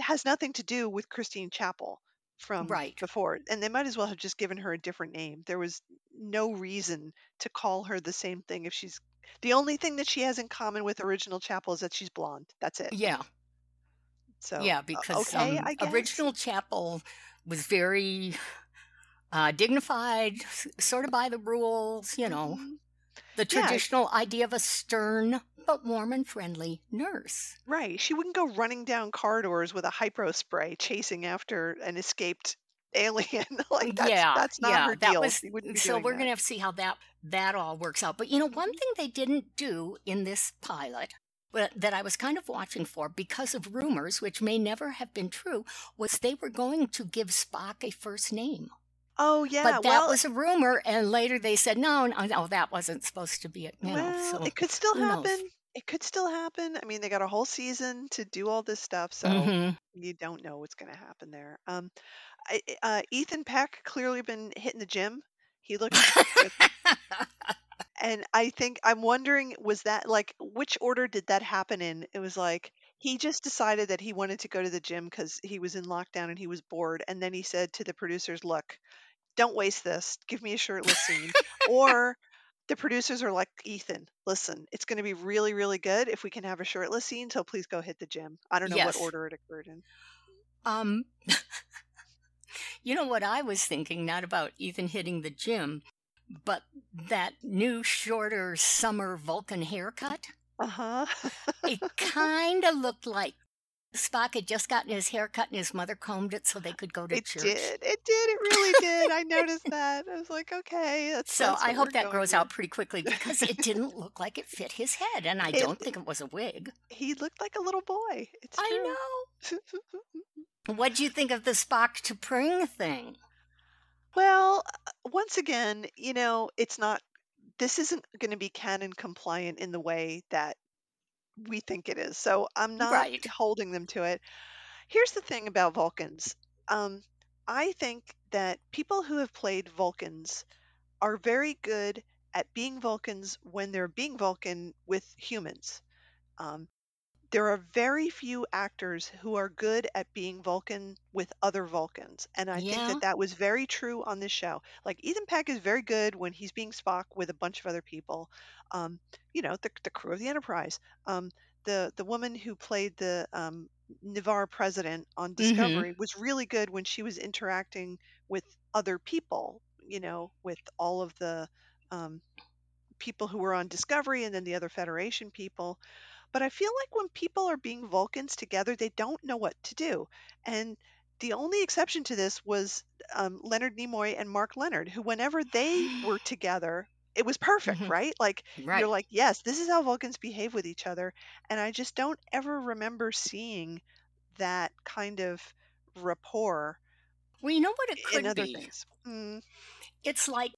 has nothing to do with Christine Chapel from Right. before, and they might as well have just given her a different name. There was no reason to call her the same thing if she's the only thing that she has in common with original Chapel is that she's blonde. That's it. Yeah. So Yeah, uh, because okay, um, I guess. original chapel was very uh, dignified, sort of by the rules, you know, Mhm. the Yeah. traditional idea of a stern but warm and friendly nurse. Right. She wouldn't go running down corridors with a hypo spray chasing after an escaped alien. like that's yeah, that's not yeah, her that deal. was She wouldn't be so we're that. gonna have to see how that that all works out. But you know, one Mhm. thing they didn't do in this pilot that I was kind of watching for because of rumors, which may never have been true, was they were going to give Spock a first name. Oh yeah. but that well, was a rumor, and later they said no, no, no, that wasn't supposed to be it. You know, so it could still who knows? happen. It could still happen. I mean, they got a whole season to do all this stuff, so Mhm. you don't know what's going to happen there. Um, I, uh, Ethan Peck clearly been hitting the gym. He looked. And I think I'm wondering, was that like which order did that happen in? It was like he just decided that he wanted to go to the gym because he was in lockdown and he was bored. And then he said to the producers, Look, don't waste this. Give me a shirtless scene. or the producers are like, Ethan, listen, it's going to be really, really good if we can have a shirtless scene. So please go hit the gym. I don't know what order it occurred in. Um, you know what I was thinking, not about Ethan hitting the gym, but that new, shorter summer Vulcan haircut. Uh huh. It kind of looked like Spock had just gotten his hair cut and his mother combed it so they could go to It church. It did. It did. It really did. I noticed that. I was like, okay, that's So that's I hope that grows with. out pretty quickly because it didn't look like it fit his head, and I It- don't think it was a wig. He looked like a little boy. It's true. I know. What'd you think of the Spock to Pring thing? well, once again, you know, it's not. This isn't going to be canon compliant in the way that we think it is. So I'm not Right. holding them to it. Here's the thing about Vulcans. Um, I think that people who have played Vulcans are very good at being Vulcans when they're being Vulcan with humans. Um, there are very few actors who are good at being Vulcan with other Vulcans. And I think Yeah. that that was very true on this show. Like Ethan Peck is very good when he's being Spock with a bunch of other people. Um, you know, the, the crew of the Enterprise. Um, the, the woman who played the um, Ni'Var president on Discovery was really good when she was interacting with other people, you know, with all of the um, people who were on Discovery and then the other Federation people. But I feel like when people are being Vulcans together, they don't know what to do. And the only exception to this was um, Leonard Nimoy and Mark Lenard, who, whenever they were together, it was perfect, Mhm. right? Like, Right. you're like, yes, this is how Vulcans behave with each other. And I just don't ever remember seeing that kind of rapport well, you know what it could be? things. Mm, It's like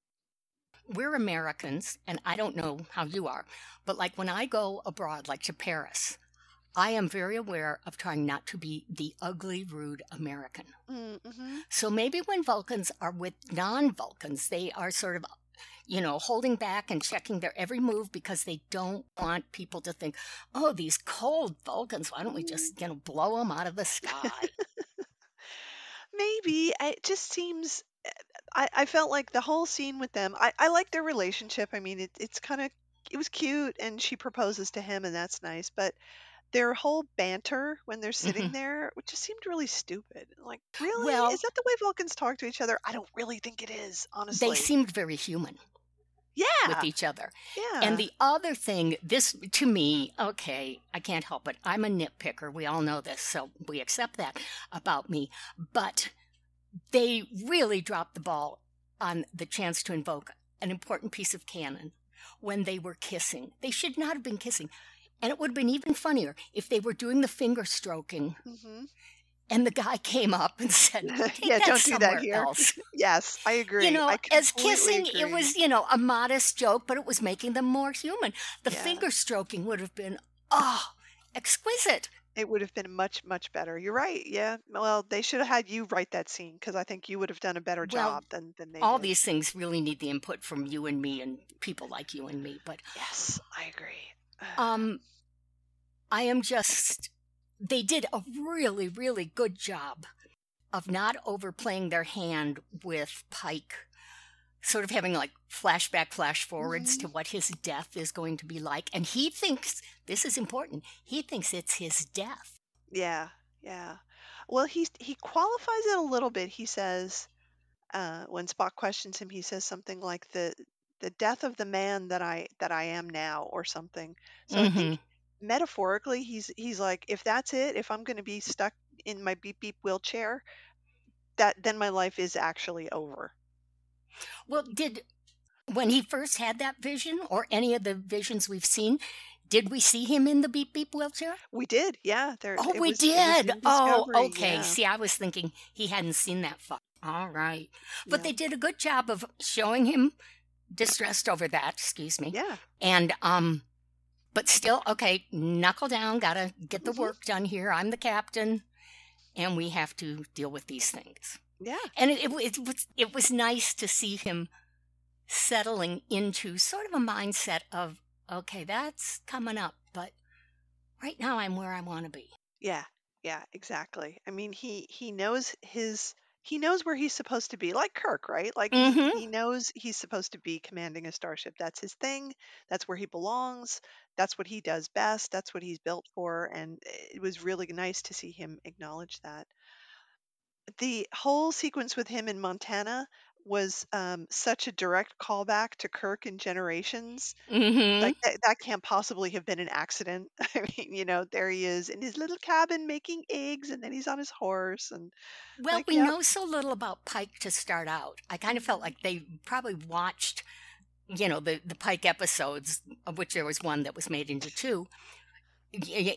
we're Americans, and I don't know how you are, but like when I go abroad, like to Paris, I am very aware of trying not to be the ugly, rude American. mm, mhm. So maybe when Vulcans are with non Vulcans, they are sort of, you know, holding back and checking their every move because they don't want people to think, oh, these cold Vulcans, why don't we just, you know, blow them out of the sky? Maybe it just seems. I, I felt like the whole scene with them. I, I like their relationship. I mean, it, it's kind of it was cute, and she proposes to him, and that's nice. But their whole banter when they're sitting Mhm. there, which just seemed really stupid. Like, really, Well- is that the way Vulcans talk to each other? I don't really think it is, honestly. they seemed very human yeah, with each other. yeah. And the other thing, this to me, okay, I can't help it. I'm a nitpicker. We all know this, so we accept that about me. But they really dropped the ball on the chance to invoke an important piece of canon when they were kissing. They should not have been kissing. And it would have been even funnier if they were doing the finger stroking Mhm. and the guy came up and said, Yeah, don't do that here." else. Yes, I agree. You know, as kissing, it was, you know, a modest joke, but it was making them more human. The Yeah. finger stroking would have been, oh, exquisite. It would have been much, much better. You're right. Yeah. Well, they should have had you write that scene because I think you would have done a better Well, job than than they All did. these things really need the input from you and me and people like you and me. But Yes, I agree. um, I am just, they did a really, really good job of not overplaying their hand with Pike sort of having like flashback flash forwards to Mhm. what his death is going to be like and he thinks this is important he thinks it's his death Yeah, yeah. Well, he he qualifies it a little bit. He says, uh, when Spock questions him, he says something like the the death of the man that I that I am now, or something. So I think metaphorically, he's he's like, if that's it, if I'm going to be stuck in my beep beep wheelchair, that then my life is actually over. Well did when he first had that vision or any of the visions we've seen did we see him in the beep beep wheelchair We did, yeah. There. oh we was, did oh okay yeah. see i was thinking he hadn't seen that far all right but Yeah. they did a good job of showing him distressed over that excuse me Yeah, And um but still okay, knuckle down, got to get the Mhm. work done here. I'm the captain and we have to deal with these things. Yeah, And it, it, it was it was nice to see him settling into sort of a mindset of okay, that's coming up, but right now I'm where I want to be. yeah, yeah. Exactly. I mean, he he knows his he knows where he's supposed to be, like Kirk, right? Like Mhm. he knows he's supposed to be commanding a starship. That's his thing. That's where he belongs. That's what he does best. That's what he's built for. And it was really nice to see him acknowledge that. The whole sequence with him in Montana was um, such a direct callback to Kirk in Generations. Mhm. Like that, that can't possibly have been an accident. I mean, you know, there he is in his little cabin making eggs, and then he's on his horse, and Well, like, we yep. know so little about Pike to start out. I kind of felt like they probably watched, you know, the, the Pike episodes, of which there was one that was made into two,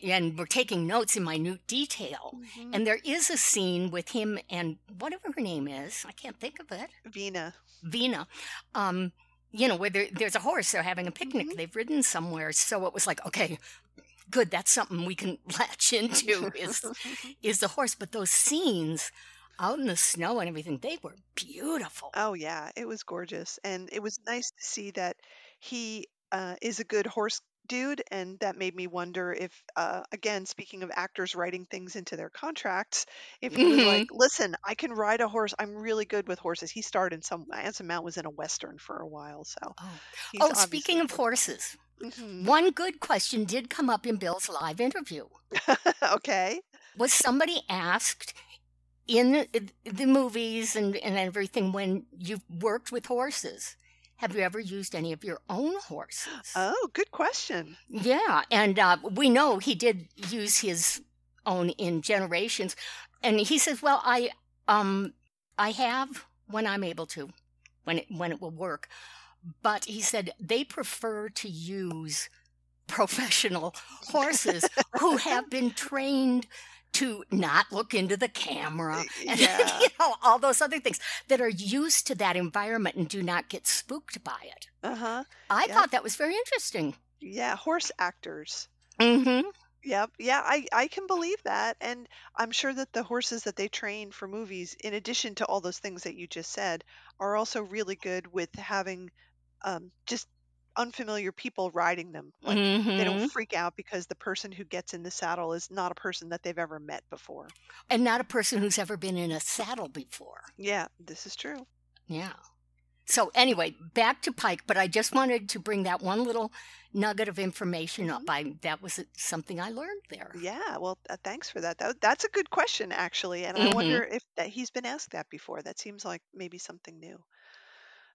and we're taking notes in minute detail. Mhm. And there is a scene with him and whatever her name is, I can't think of it, Vina. Vina, um, you know, where there, there's a horse, they're having a picnic, Mhm. they've ridden somewhere. So it was like, okay, good, that's something we can latch into is is the horse. But those scenes out in the snow and everything, they were beautiful. Oh yeah, it was gorgeous, and it was nice to see that he uh, is a good horse dude, and that made me wonder if, uh, again, speaking of actors writing things into their contracts, if he was like, "Listen, I can ride a horse. I'm really good with horses." He starred in some. Anson Mount was in a western for a while, so Oh, he's oh speaking of horses, Mhm. one good question did come up in Bill's live interview. okay. Was somebody asked in the- the movies and, and everything when you've worked with horses, have you ever used any of your own horses? Oh, good question. Yeah, and uh, we know he did use his own in generations, and he says, "Well, I um I have when I'm able to, when it when it will work." But he said they prefer to use professional horses who have been trained to not look into the camera and Yeah. you know all those other things that are used to that environment and do not get spooked by it. Uh huh. I Yeah. thought that was very interesting. Yeah, horse actors. Mm-hmm. Yep. Yeah, I, I can believe that. And I'm sure that the horses that they train for movies, in addition to all those things that you just said, are also really good with having um, just unfamiliar people riding them. Like they Mm-hmm. don't freak out because the person who gets in the saddle is not a person that they've ever met before. And not a person who's ever been in a saddle before. Yeah, this is true. Yeah. So anyway, back to Pike, but I just wanted to bring that one little nugget of information up. I that was something I learned there. Yeah, well, uh, thanks for that. that. That's a good question, actually. And I Mhm. wonder if that he's been asked that before. That seems like maybe something new.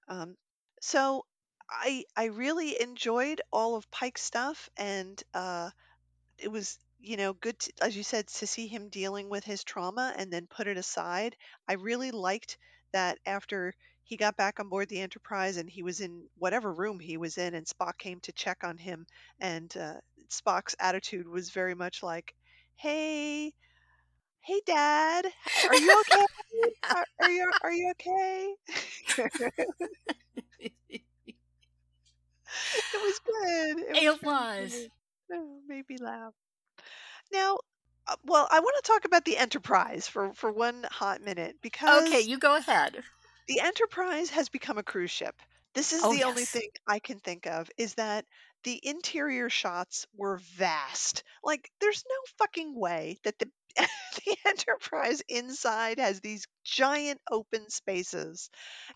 Um, so I I really enjoyed all of Pike's stuff, and uh, it was you know good to, as you said to see him dealing with his trauma and then put it aside. I really liked that after he got back on board the Enterprise and he was in whatever room he was in, and Spock came to check on him, and uh, Spock's attitude was very much like, "Hey." Hey Dad, are you okay? Are, are you are you okay? It was good. It was, It was. good. Oh, made me laugh. Now, uh, well, I want to talk about the Enterprise for for one hot minute because Okay, you go ahead. the Enterprise has become a cruise ship. This is Oh, the only thing I can think of is that the interior shots were vast. Like, there's no fucking way that the the Enterprise inside has these giant open spaces.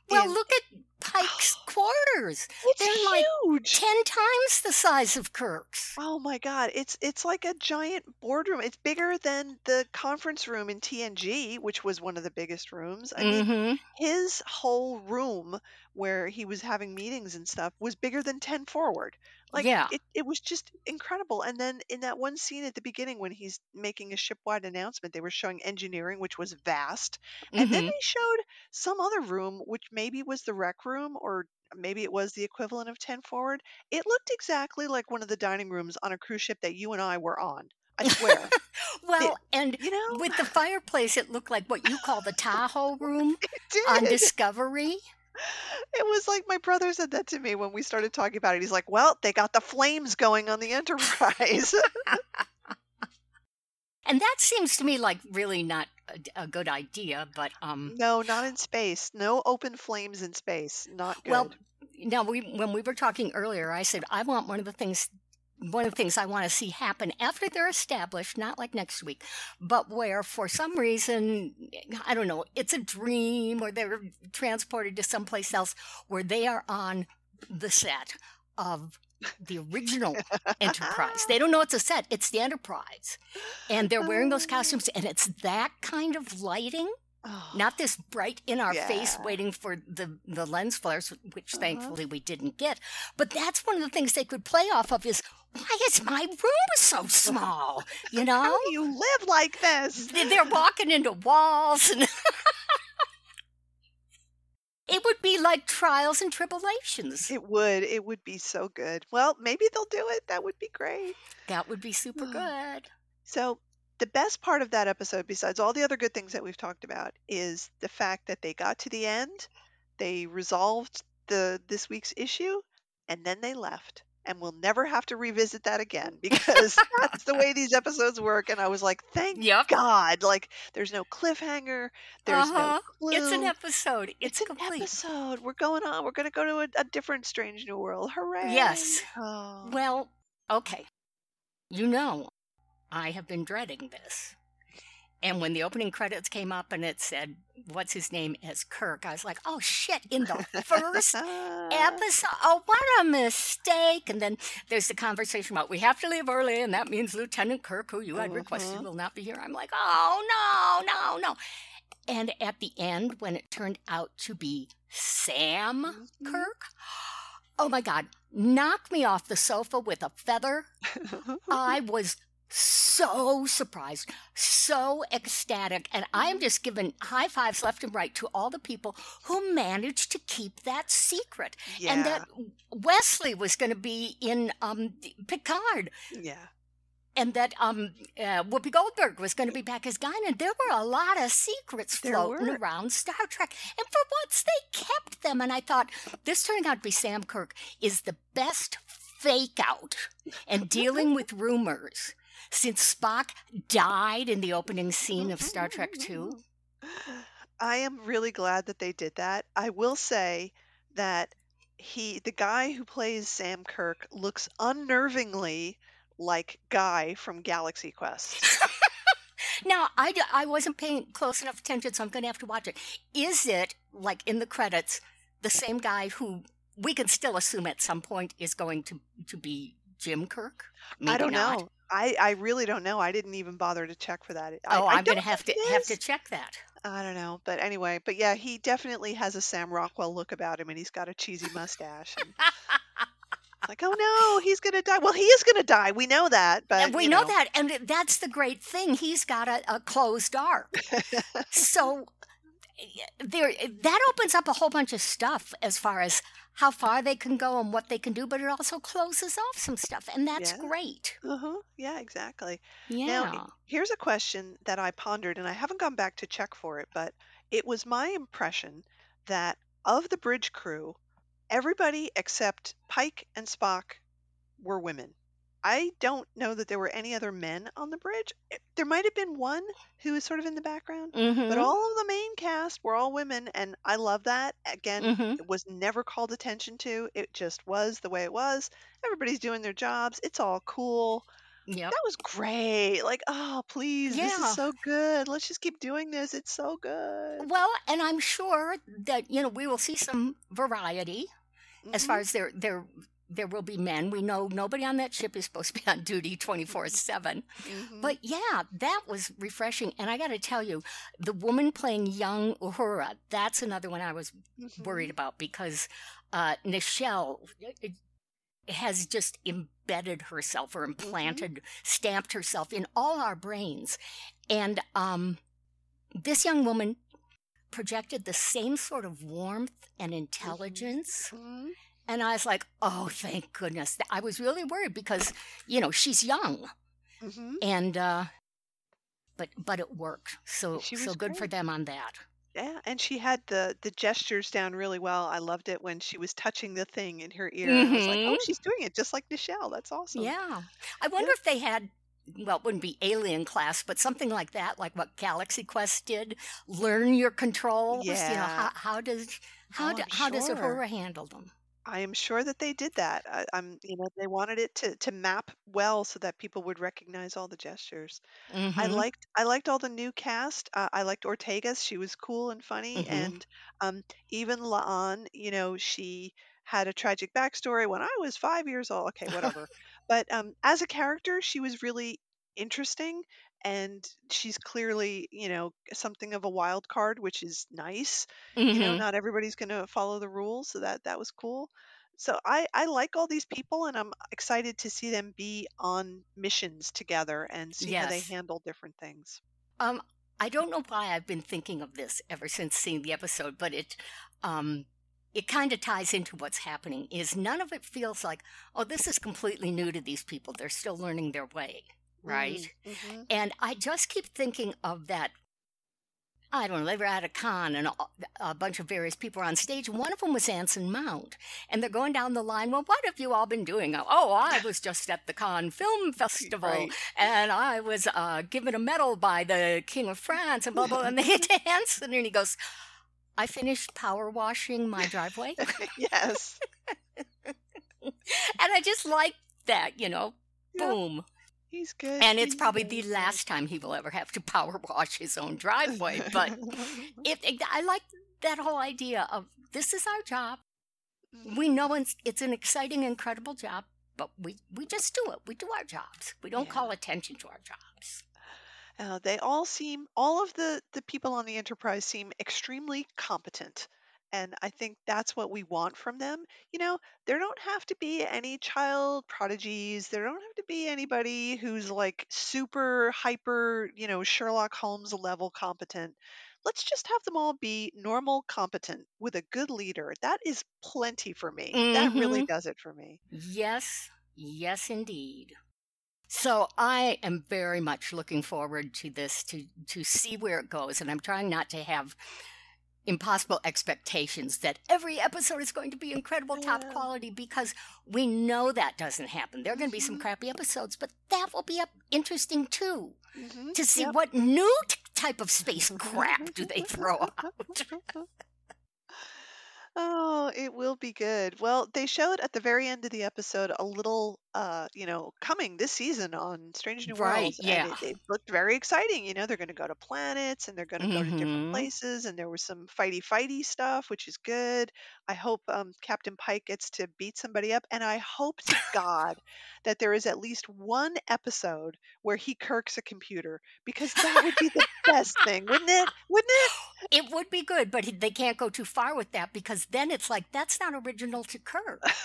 Well, look at Pike's quarters. it's they're like. Ten times the size of Kirk's. Oh my God, it's it's like a giant boardroom. It's bigger than the conference room in TNG, which was one of the biggest rooms. I mean, hmm his whole room where he was having meetings and stuff was bigger than 10 forward. Like Yeah. it, it was just incredible. And then in that one scene at the beginning when he's making a shipwide announcement, they were showing engineering, which was vast. And then hmm they showed some other room, which maybe was the rec room or maybe it was the equivalent of 10 forward. It looked exactly like one of the dining rooms on a cruise ship that you and I were on. I swear. It- Well, and you know, with the fireplace, it looked like what you call the Tahoe room it on. Discovery. It was like my brother said that to me when we started talking about it. He's like, "Well, they got the flames going on the Enterprise." And that seems to me like really not a, a good idea. But um, no, not in space. No open flames in space. Not good. well, now we when we were talking earlier, I said I want one of the things. One of the things I want to see happen after they're established, not like next week, but where for some reason, I don't know, it's a dream or they're transported to someplace else where they are on the set of the original Enterprise. They don't know it's a set, it's the Enterprise. And they're wearing those Oh. costumes, and it's that kind of lighting, Oh, not this bright in our face waiting for the, the lens flares, which Uh-huh. thankfully we didn't get. But that's one of the things they could play off of is why is my room so small? You know? How do you live like this? They- They're walking into walls and it would be like trials and tribulations. It would. It would be so good. Well, maybe they'll do it. That would be great. That would be super good. So, the best part of that episode, besides all the other good things that we've talked about, is the fact that they got to the end, they resolved the this week's issue, and then they left. And we'll never have to revisit that again because that's the way these episodes work. And I was like, thank Yep. God. Like, there's no cliffhanger. There's Uh-huh. no It's an episode. It's, It's an episode. We're going on. We're going to go to a, a different strange new world. Hooray. Yes. Oh. Well, okay. You know, I have been dreading this. And when the opening credits came up and it said, what's his name as Kirk, I was like, oh shit, in the first episode. Oh, what a mistake. And then there's the conversation about we have to leave early, and that means Lieutenant Kirk, who you had requested, Mhm. will not be here. I'm like, oh, no, no, no. And at the end, when it turned out to be Sam Mhm. Kirk, oh my God, knocked me off the sofa with a feather. I was so surprised, so ecstatic. And I am just giving high fives left and right to all the people who managed to keep that secret. yeah. And that Wesley was going to be in um, Picard. yeah. And that um, uh, Whoopi Goldberg was going to be back as Guinan. There were a lot of secrets There floating were. around Star Trek. And for once, they kept them. And I thought, this turning out to be Sam Kirk is the best fake out and dealing with rumors since Spock died in the opening scene of Star Trek II. I am really glad that they did that. I will say that he, the guy who plays Sam Kirk, looks unnervingly like Guy from Galaxy Quest. Now, I, I wasn't paying close enough attention, so I'm going to have to watch it. Is it, like in the credits, the same guy who we can still assume at some point is going to, to be Jim Kirk? Maybe I don't not. know. I, I really don't know. I didn't even bother to check for that. I, Oh, I I'm going to have to have to check that. I don't know, but anyway, but yeah, he definitely has a Sam Rockwell look about him, and he's got a cheesy mustache. And like, oh no, he's gonna die. Well, he is gonna die. We know that, but And we you know, that, and that's the great thing. He's got a, a closed arc, so eh, there eh, that opens up a whole bunch of stuff as far as how far they can go and what they can do, but it also closes off some stuff, and that's Yeah. great. Uh-huh. Yeah, exactly. Yeah. Now, here's a question that I pondered, and I haven't gone back to check for it, but it was my impression that of the bridge crew, everybody except Pike and Spock were women. I don't know that there were any other men on the bridge. It- There might have been one who was sort of in the background, mm-hmm. but all of the main cast were all women, and I love that. Again, mm-hmm. it was never called attention to. It just was the way it was. Everybody's doing their jobs. It's all cool. Yep. That was great. Like, oh, please, this Yeah. is so good. Let's just keep doing this. It's so good. Well, and I'm sure that you know we will see some variety as far as their there there will be men. We know nobody on that ship is supposed to be on duty 24/7. Mhm. But yeah, that was refreshing. And I got to tell you, the woman playing young Uhura, that's another one I was Mhm. worried about because uh, Nichelle has just embedded herself or implanted, stamped herself in all our brains. And um, this young woman projected the same sort of warmth and intelligence. And I was like, oh, thank goodness. I was really worried because, you know, she's young Mhm. and uh but but it worked so so good for them on that Yeah, and she had the the gestures down really well. I loved it when she was touching the thing in her ear. I was like, oh, Mhm. she's doing it just like Nichelle. That's awesome. yeah i wonder if they had well it wouldn't be alien class but something like that like what galaxy quest did learn your controls you know Yeah. how, how does how Oh, do, how does. Uhura handle them I am sure that they did that. I, I'm, you know, they wanted it to to map well so that people would recognize all the gestures. I mm-hmm. liked I liked all the new cast. Uh, I liked Ortegas. She was cool and funny, Mhm. and um, even La'an, you know, she had a tragic backstory when I was five years old. Okay, whatever. but um, as a character, she was really interesting, and she's clearly, you know, something of a wild card, which is nice. You know, hmm not everybody's going to follow the rules, so that that was cool. So I I like all these people, and I'm excited to see them be on missions together and see how they handle different things. um i don't know why i've been thinking of this ever since seeing the episode but it um it kind of ties into what's happening is none of it feels like oh this is completely new to these people they're still learning their way right Mm-hmm. and i just keep thinking of that i don't know they were at a con and a, a bunch of various people were on stage one of them was anson mount and they're going down the line well what have you all been doing oh i was just at the Cannes film festival Right. and i was uh, given a medal by the king of france and blah blah and they hit Anson and he goes i finished power washing my driveway yes. and I just like that, you know, Yeah, boom. He's good. And it's probably the last time he will ever have to power wash his own driveway. But it, it- I like that whole idea of this is our job. We know it's, it's an exciting, incredible job, but we, we just do it. We do our jobs. We don't Yeah. call attention to our jobs. Uh, they all seem, all of the the people on the Enterprise seem extremely competent, and I think that's what we want from them. You know, there don't have to be any child prodigies. There don't have to be anybody who's like super hyper, you know, Sherlock Holmes level competent. Let's just have them all be normal competent with a good leader. That is plenty for me. That really hmm does it for me. Yes, yes, indeed. So I am very much looking forward to this to to see where it goes, and I'm trying not to have impossible expectations that every episode is going to be incredible top Yeah. quality because we know that doesn't happen. There are going to be some Mhm. crappy episodes, but that will be up interesting too hmm to see Yep. what new t- type of space crap do they throw out. Oh, it will be good. Well, they showed at the very end of the episode a little, uh, you know, coming this season on Strange New Right, Worlds, and it, it looked very exciting. You know, they're going to go to planets and they're going to go to different Mhm. places, and there was some fighty fighty stuff, which is good. I hope um, Captain Pike gets to beat somebody up, and I hope to God that there is at least one episode where he kirks a computer because that would be the best thing, wouldn't it? Wouldn't it? It would be good, but they can't go too far with that because then it's like that's not original to Kirk.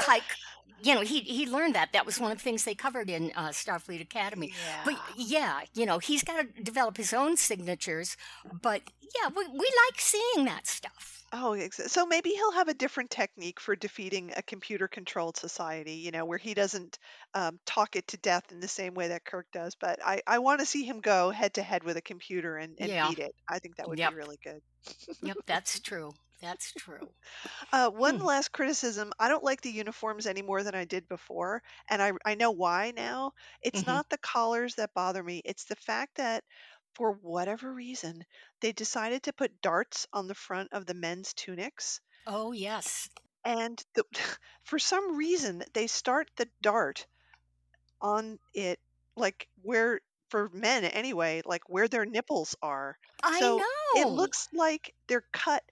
Pike, you know, he he learned that. That was one of the things they covered in uh, Starfleet Academy. Yeah. But yeah. you know, he's got to develop his own signatures. But yeah, we, we like seeing that stuff. Oh, so maybe he'll have a different technique for defeating a computer-controlled society, you know, where he doesn't um, talk it to death in the same way that Kirk does. But I, I want to see him go head to head with a computer and, and Yeah. beat it. I think that would Yep. be really good. Yep, that's true. That's true. Uh, one Hmm. last criticism. I don't like the uniforms any more than I did before, and I, I know why now. It's Mhm. not the collars that bother me, it's the fact that for whatever reason, they decided to put darts on the front of the men's tunics. Oh yes. and the, for some reason they start the dart on it, like where for men anyway, like where their nipples are. I So it looks like they're cut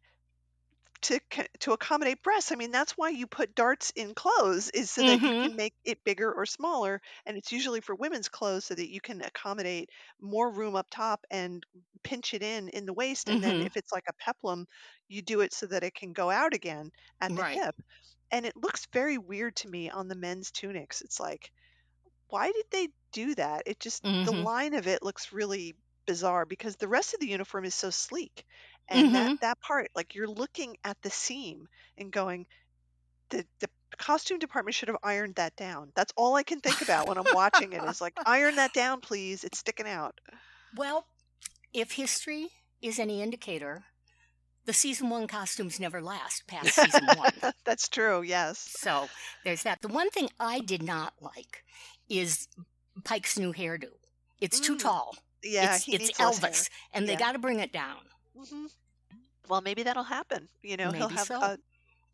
to to accommodate breasts. I mean, that's why you put darts in clothes is so that you Mm-hmm. can make it bigger or smaller, and it's usually for women's clothes so that you can accommodate more room up top and pinch it in in the waist. And then Mm-hmm. if it's like a peplum, you do it so that it can go out again at the Right. hip. And it looks very weird to me on the men's tunics. It's like, why did they do that? It just the Mm-hmm. line of it looks really bizarre because the rest of the uniform is so sleek. And that Mm-hmm. that part, like you're looking at the seam and going, the the costume department should have ironed that down. That's all I can think about when I'm watching it is like, iron that down, please. It's sticking out. Well, if history is any indicator, the season one costumes never last past season one. That's true, yes. So there's that. The one thing I did not like is Pike's new hairdo. It's too Mm, tall. yeah, it's it's needs less hair. Elvis, and they got to bring it down. hmm Well, maybe that'll happen. You know, he'll Maybe have so. a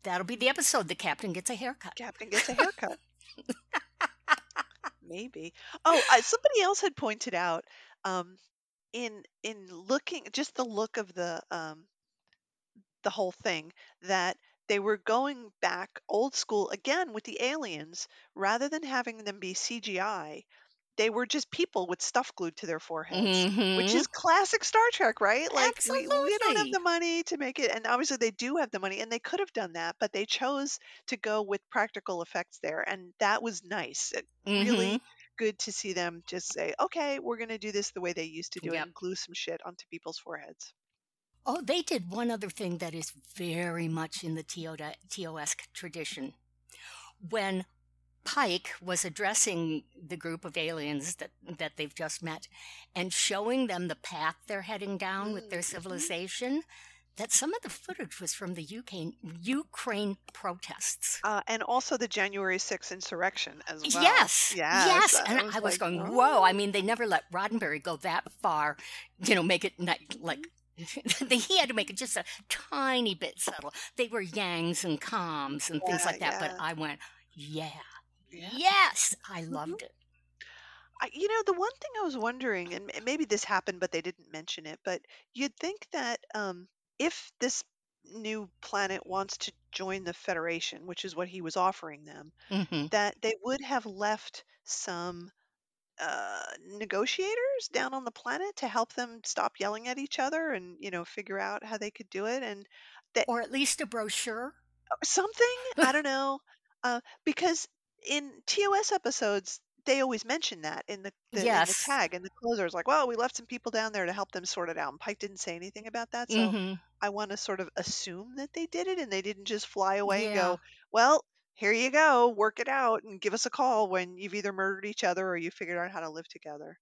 That'll be the episode. The captain gets a haircut. captain gets a haircut. Maybe. Oh, uh, somebody else had pointed out um, in in looking just the look of the um, the whole thing that they were going back old school again with the aliens rather than having them be CGI. They were just people with stuff glued to their foreheads, which Mm-hmm. is classic Star Trek, right? Like we we don't have the money to make it, and obviously they do have the money, and they could have done that, but they chose to go with practical effects there, and that was nice. It Mm-hmm. really good to see them just say, okay, we're going to do this the way they used to do it and glue some shit onto people's foreheads. Oh, they did one other thing that is very much in the TO- TOS tradition. When Pike was addressing the group of aliens that, that they've just met and showing them the path they're heading down with their Mm-hmm. civilization, that some of the footage was from the UK, Ukraine protests. Uh, and also the January 6th insurrection as well. Yes, Yes. yes. And I was I was like, going, "Oh." whoa. I mean, they never let Roddenberry go that far, you know, make it not, like, he had to make it just a tiny bit subtle. They were yangs and Kohms and things Yeah, like that. yeah. But I went, yeah, Yeah. yes, I Mhm. loved it. I, you know, the one thing I was wondering, and m- maybe this happened, but they didn't mention it, but you'd think that um, if this new planet wants to join the Federation, which is what he was offering them, hmm that they would have left some uh, negotiators down on the planet to help them stop yelling at each other and, you know, figure out how they could do it. And that Or at least a brochure. something, I don't know, uh, because in TOS episodes, they always mention that in the, the in the tag and the closer is like, well, we left some people down there to help them sort it out. And Pike didn't say anything about that, so hmm I want to sort of assume that they did it and they didn't just fly away and go, well, here you go, work it out and give us a call when you've either murdered each other or you figured out how to live together.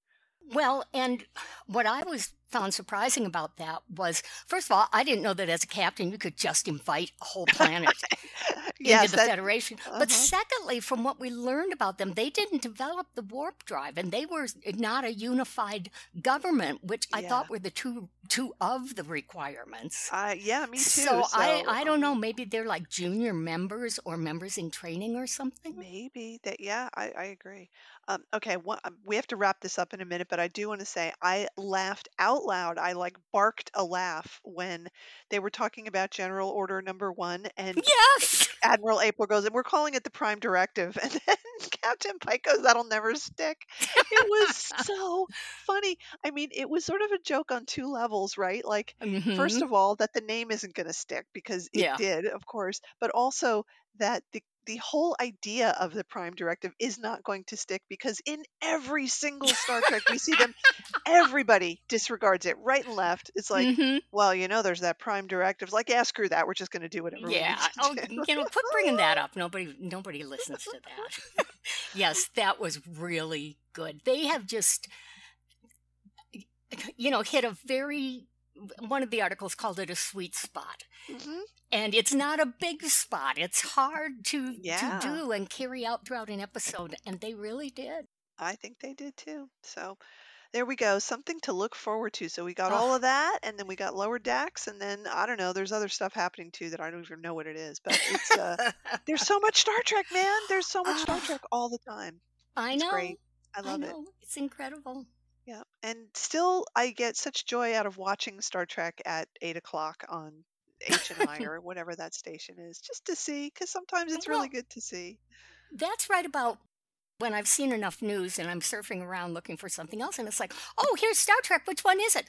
Well, and what I was found surprising about that was, first of all, I didn't know that as a captain you could just invite a whole planet yes, into the that, Federation. uh-huh. But secondly, from what we learned about them, they didn't develop the warp drive, and they were not a unified government, which I Yeah. thought were the two two of the requirements. uh, yeah, me too. so, I so, I don't know. um, Maybe they're like junior members or members in training or something. Maybe that, yeah, I, I agree. Um, okay, um, we have to wrap this up in a minute, but I do want to say I laughed out loud. I like barked a laugh when they were talking about General Order Number One, and Yes. Admiral April goes, and we're calling it the Prime Directive, and then Captain Pike goes, "That'll never stick." It was so funny. I mean, it was sort of a joke on two levels, right? Like first Mhm. of all that the name isn't going to stick because it Yeah. did of course but also that the the whole idea of the prime directive is not going to stick because in every single star trek we see them everybody disregards it right and left it's like Mhm. well you know there's that prime directive like yeah screw that we're just going to do whatever Yeah. we Oh, need to do you know, quit bringing that up. Nobody, nobody listens to that. yes, that was really good. They have just, you know, hit a very. One of the articles called it a sweet spot, Mhm. And it's not a big spot. It's hard to Yeah. to do and carry out throughout an episode, and they really did. i think they did too so there we go something to look forward to so we got Ugh. all of that and then we got lower decks and then i don't know there's other stuff happening too that i don't even know what it is but it's uh There's so much Star Trek, man. There's so much Star. Trek all the time. I It's know. great. I love it. know. It's incredible. Yeah, and still, I get such joy out of watching Star Trek at eight o'clock on H&I or whatever that station is, just to see, because sometimes it's really good to see. that's right about when I've seen enough news and I'm surfing around looking for something else, and it's like, oh, here's Star Trek. Which one is it?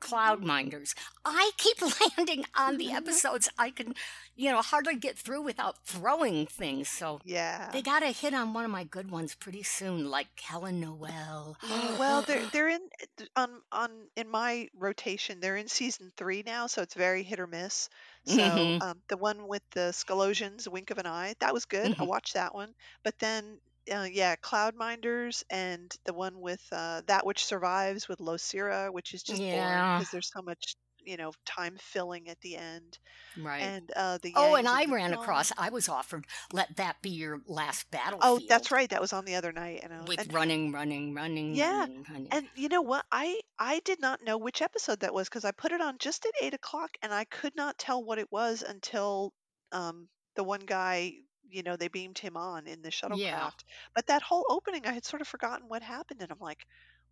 Cloud Minders. I keep landing on the episodes I can, you know, hardly get through without throwing things. So Yeah. they got to hit on one of my good ones pretty soon, like Helen Noel. Well, they're they're in on on in my rotation. They're in season three now, so it's very hit or miss. So Mhm. um, the one with the Scalosians, Wink of an Eye, that was good. I Mhm. watched that one. But then, uh, yeah, Cloudminders and the one with uh, That Which Survives with Losira, which is just boring Yeah, because there's so much, you know, time filling at the end. right. And uh, the Oh, and I ran Dawn. across, I was offered, let that be your last battle Oh, that's right. That was on the other night, and I, with and running, running, running, yeah, running, running. And you know what? I I did not know which episode that was because I put it on just at eight o'clock, and I could not tell what it was until um the one guy, you know, they beamed him on in the Yeah. shuttlecraft. But that whole opening, I had sort of forgotten what happened, and I'm like,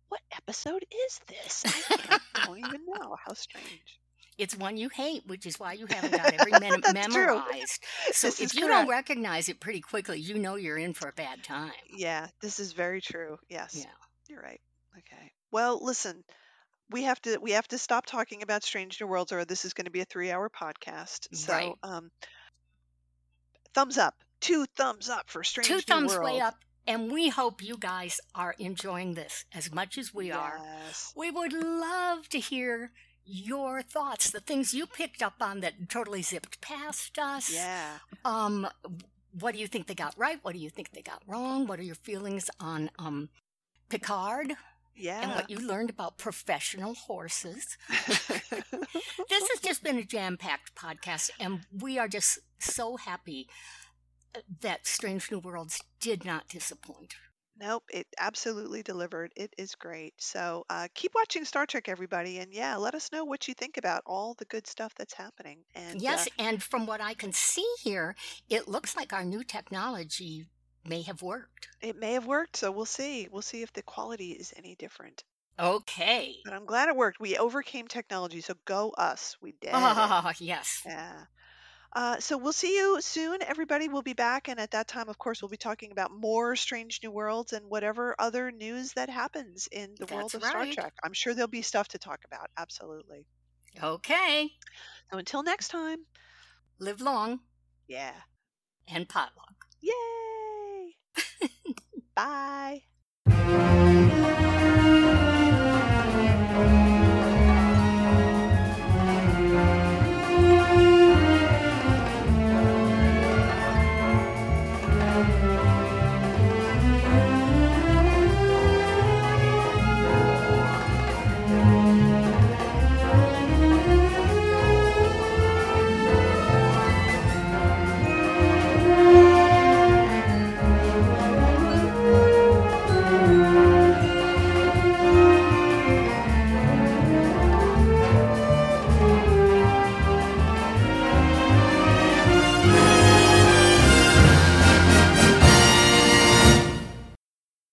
what episode is this? I don't even know. How strange. It's one you hate, which is why you haven't got every minute That's true. memorized. So This if you don't recognize it pretty quickly, you know you're in for a bad time. Yeah, this is very true. Yes, Yeah. you're right. Okay. Well, listen, we have to we have to stop talking about Strange New Worlds, or this is going to be a three-hour podcast. Right. So, um, thumbs up, two thumbs up for Two Strange New thumbs way up. And we hope you guys are enjoying this as much as we are. Yes. We would love to hear your thoughts, the things you picked up on that totally zipped past us. Yeah. Um, what do you think they got right? What do you think they got wrong? What are your feelings on um, Picard and what you learned about professional horses? this has just been a jam-packed podcast, and we are just so happy uh, that Strange New Worlds did not disappoint. Nope, it absolutely delivered. It is great. So uh, keep watching Star Trek, everybody, and yeah, let us know what you think about all the good stuff that's happening. And uh, Yes, and from what I can see here, it looks like our new technology may have worked. it may have worked. So we'll see. We'll see if the quality is any different. Okay. But I'm glad it worked. We overcame technology, so go us. We did it. Ah, yes. Yeah. Uh, so we'll see you soon. Everybody We'll be back, and at that time, of course, we'll be talking about more Strange New Worlds and whatever other news that happens in the world That's of Star. Trek. I'm sure there'll be stuff to talk about. Absolutely. Okay. So until next time, Live long yeah. and potluck. Yay! Bye.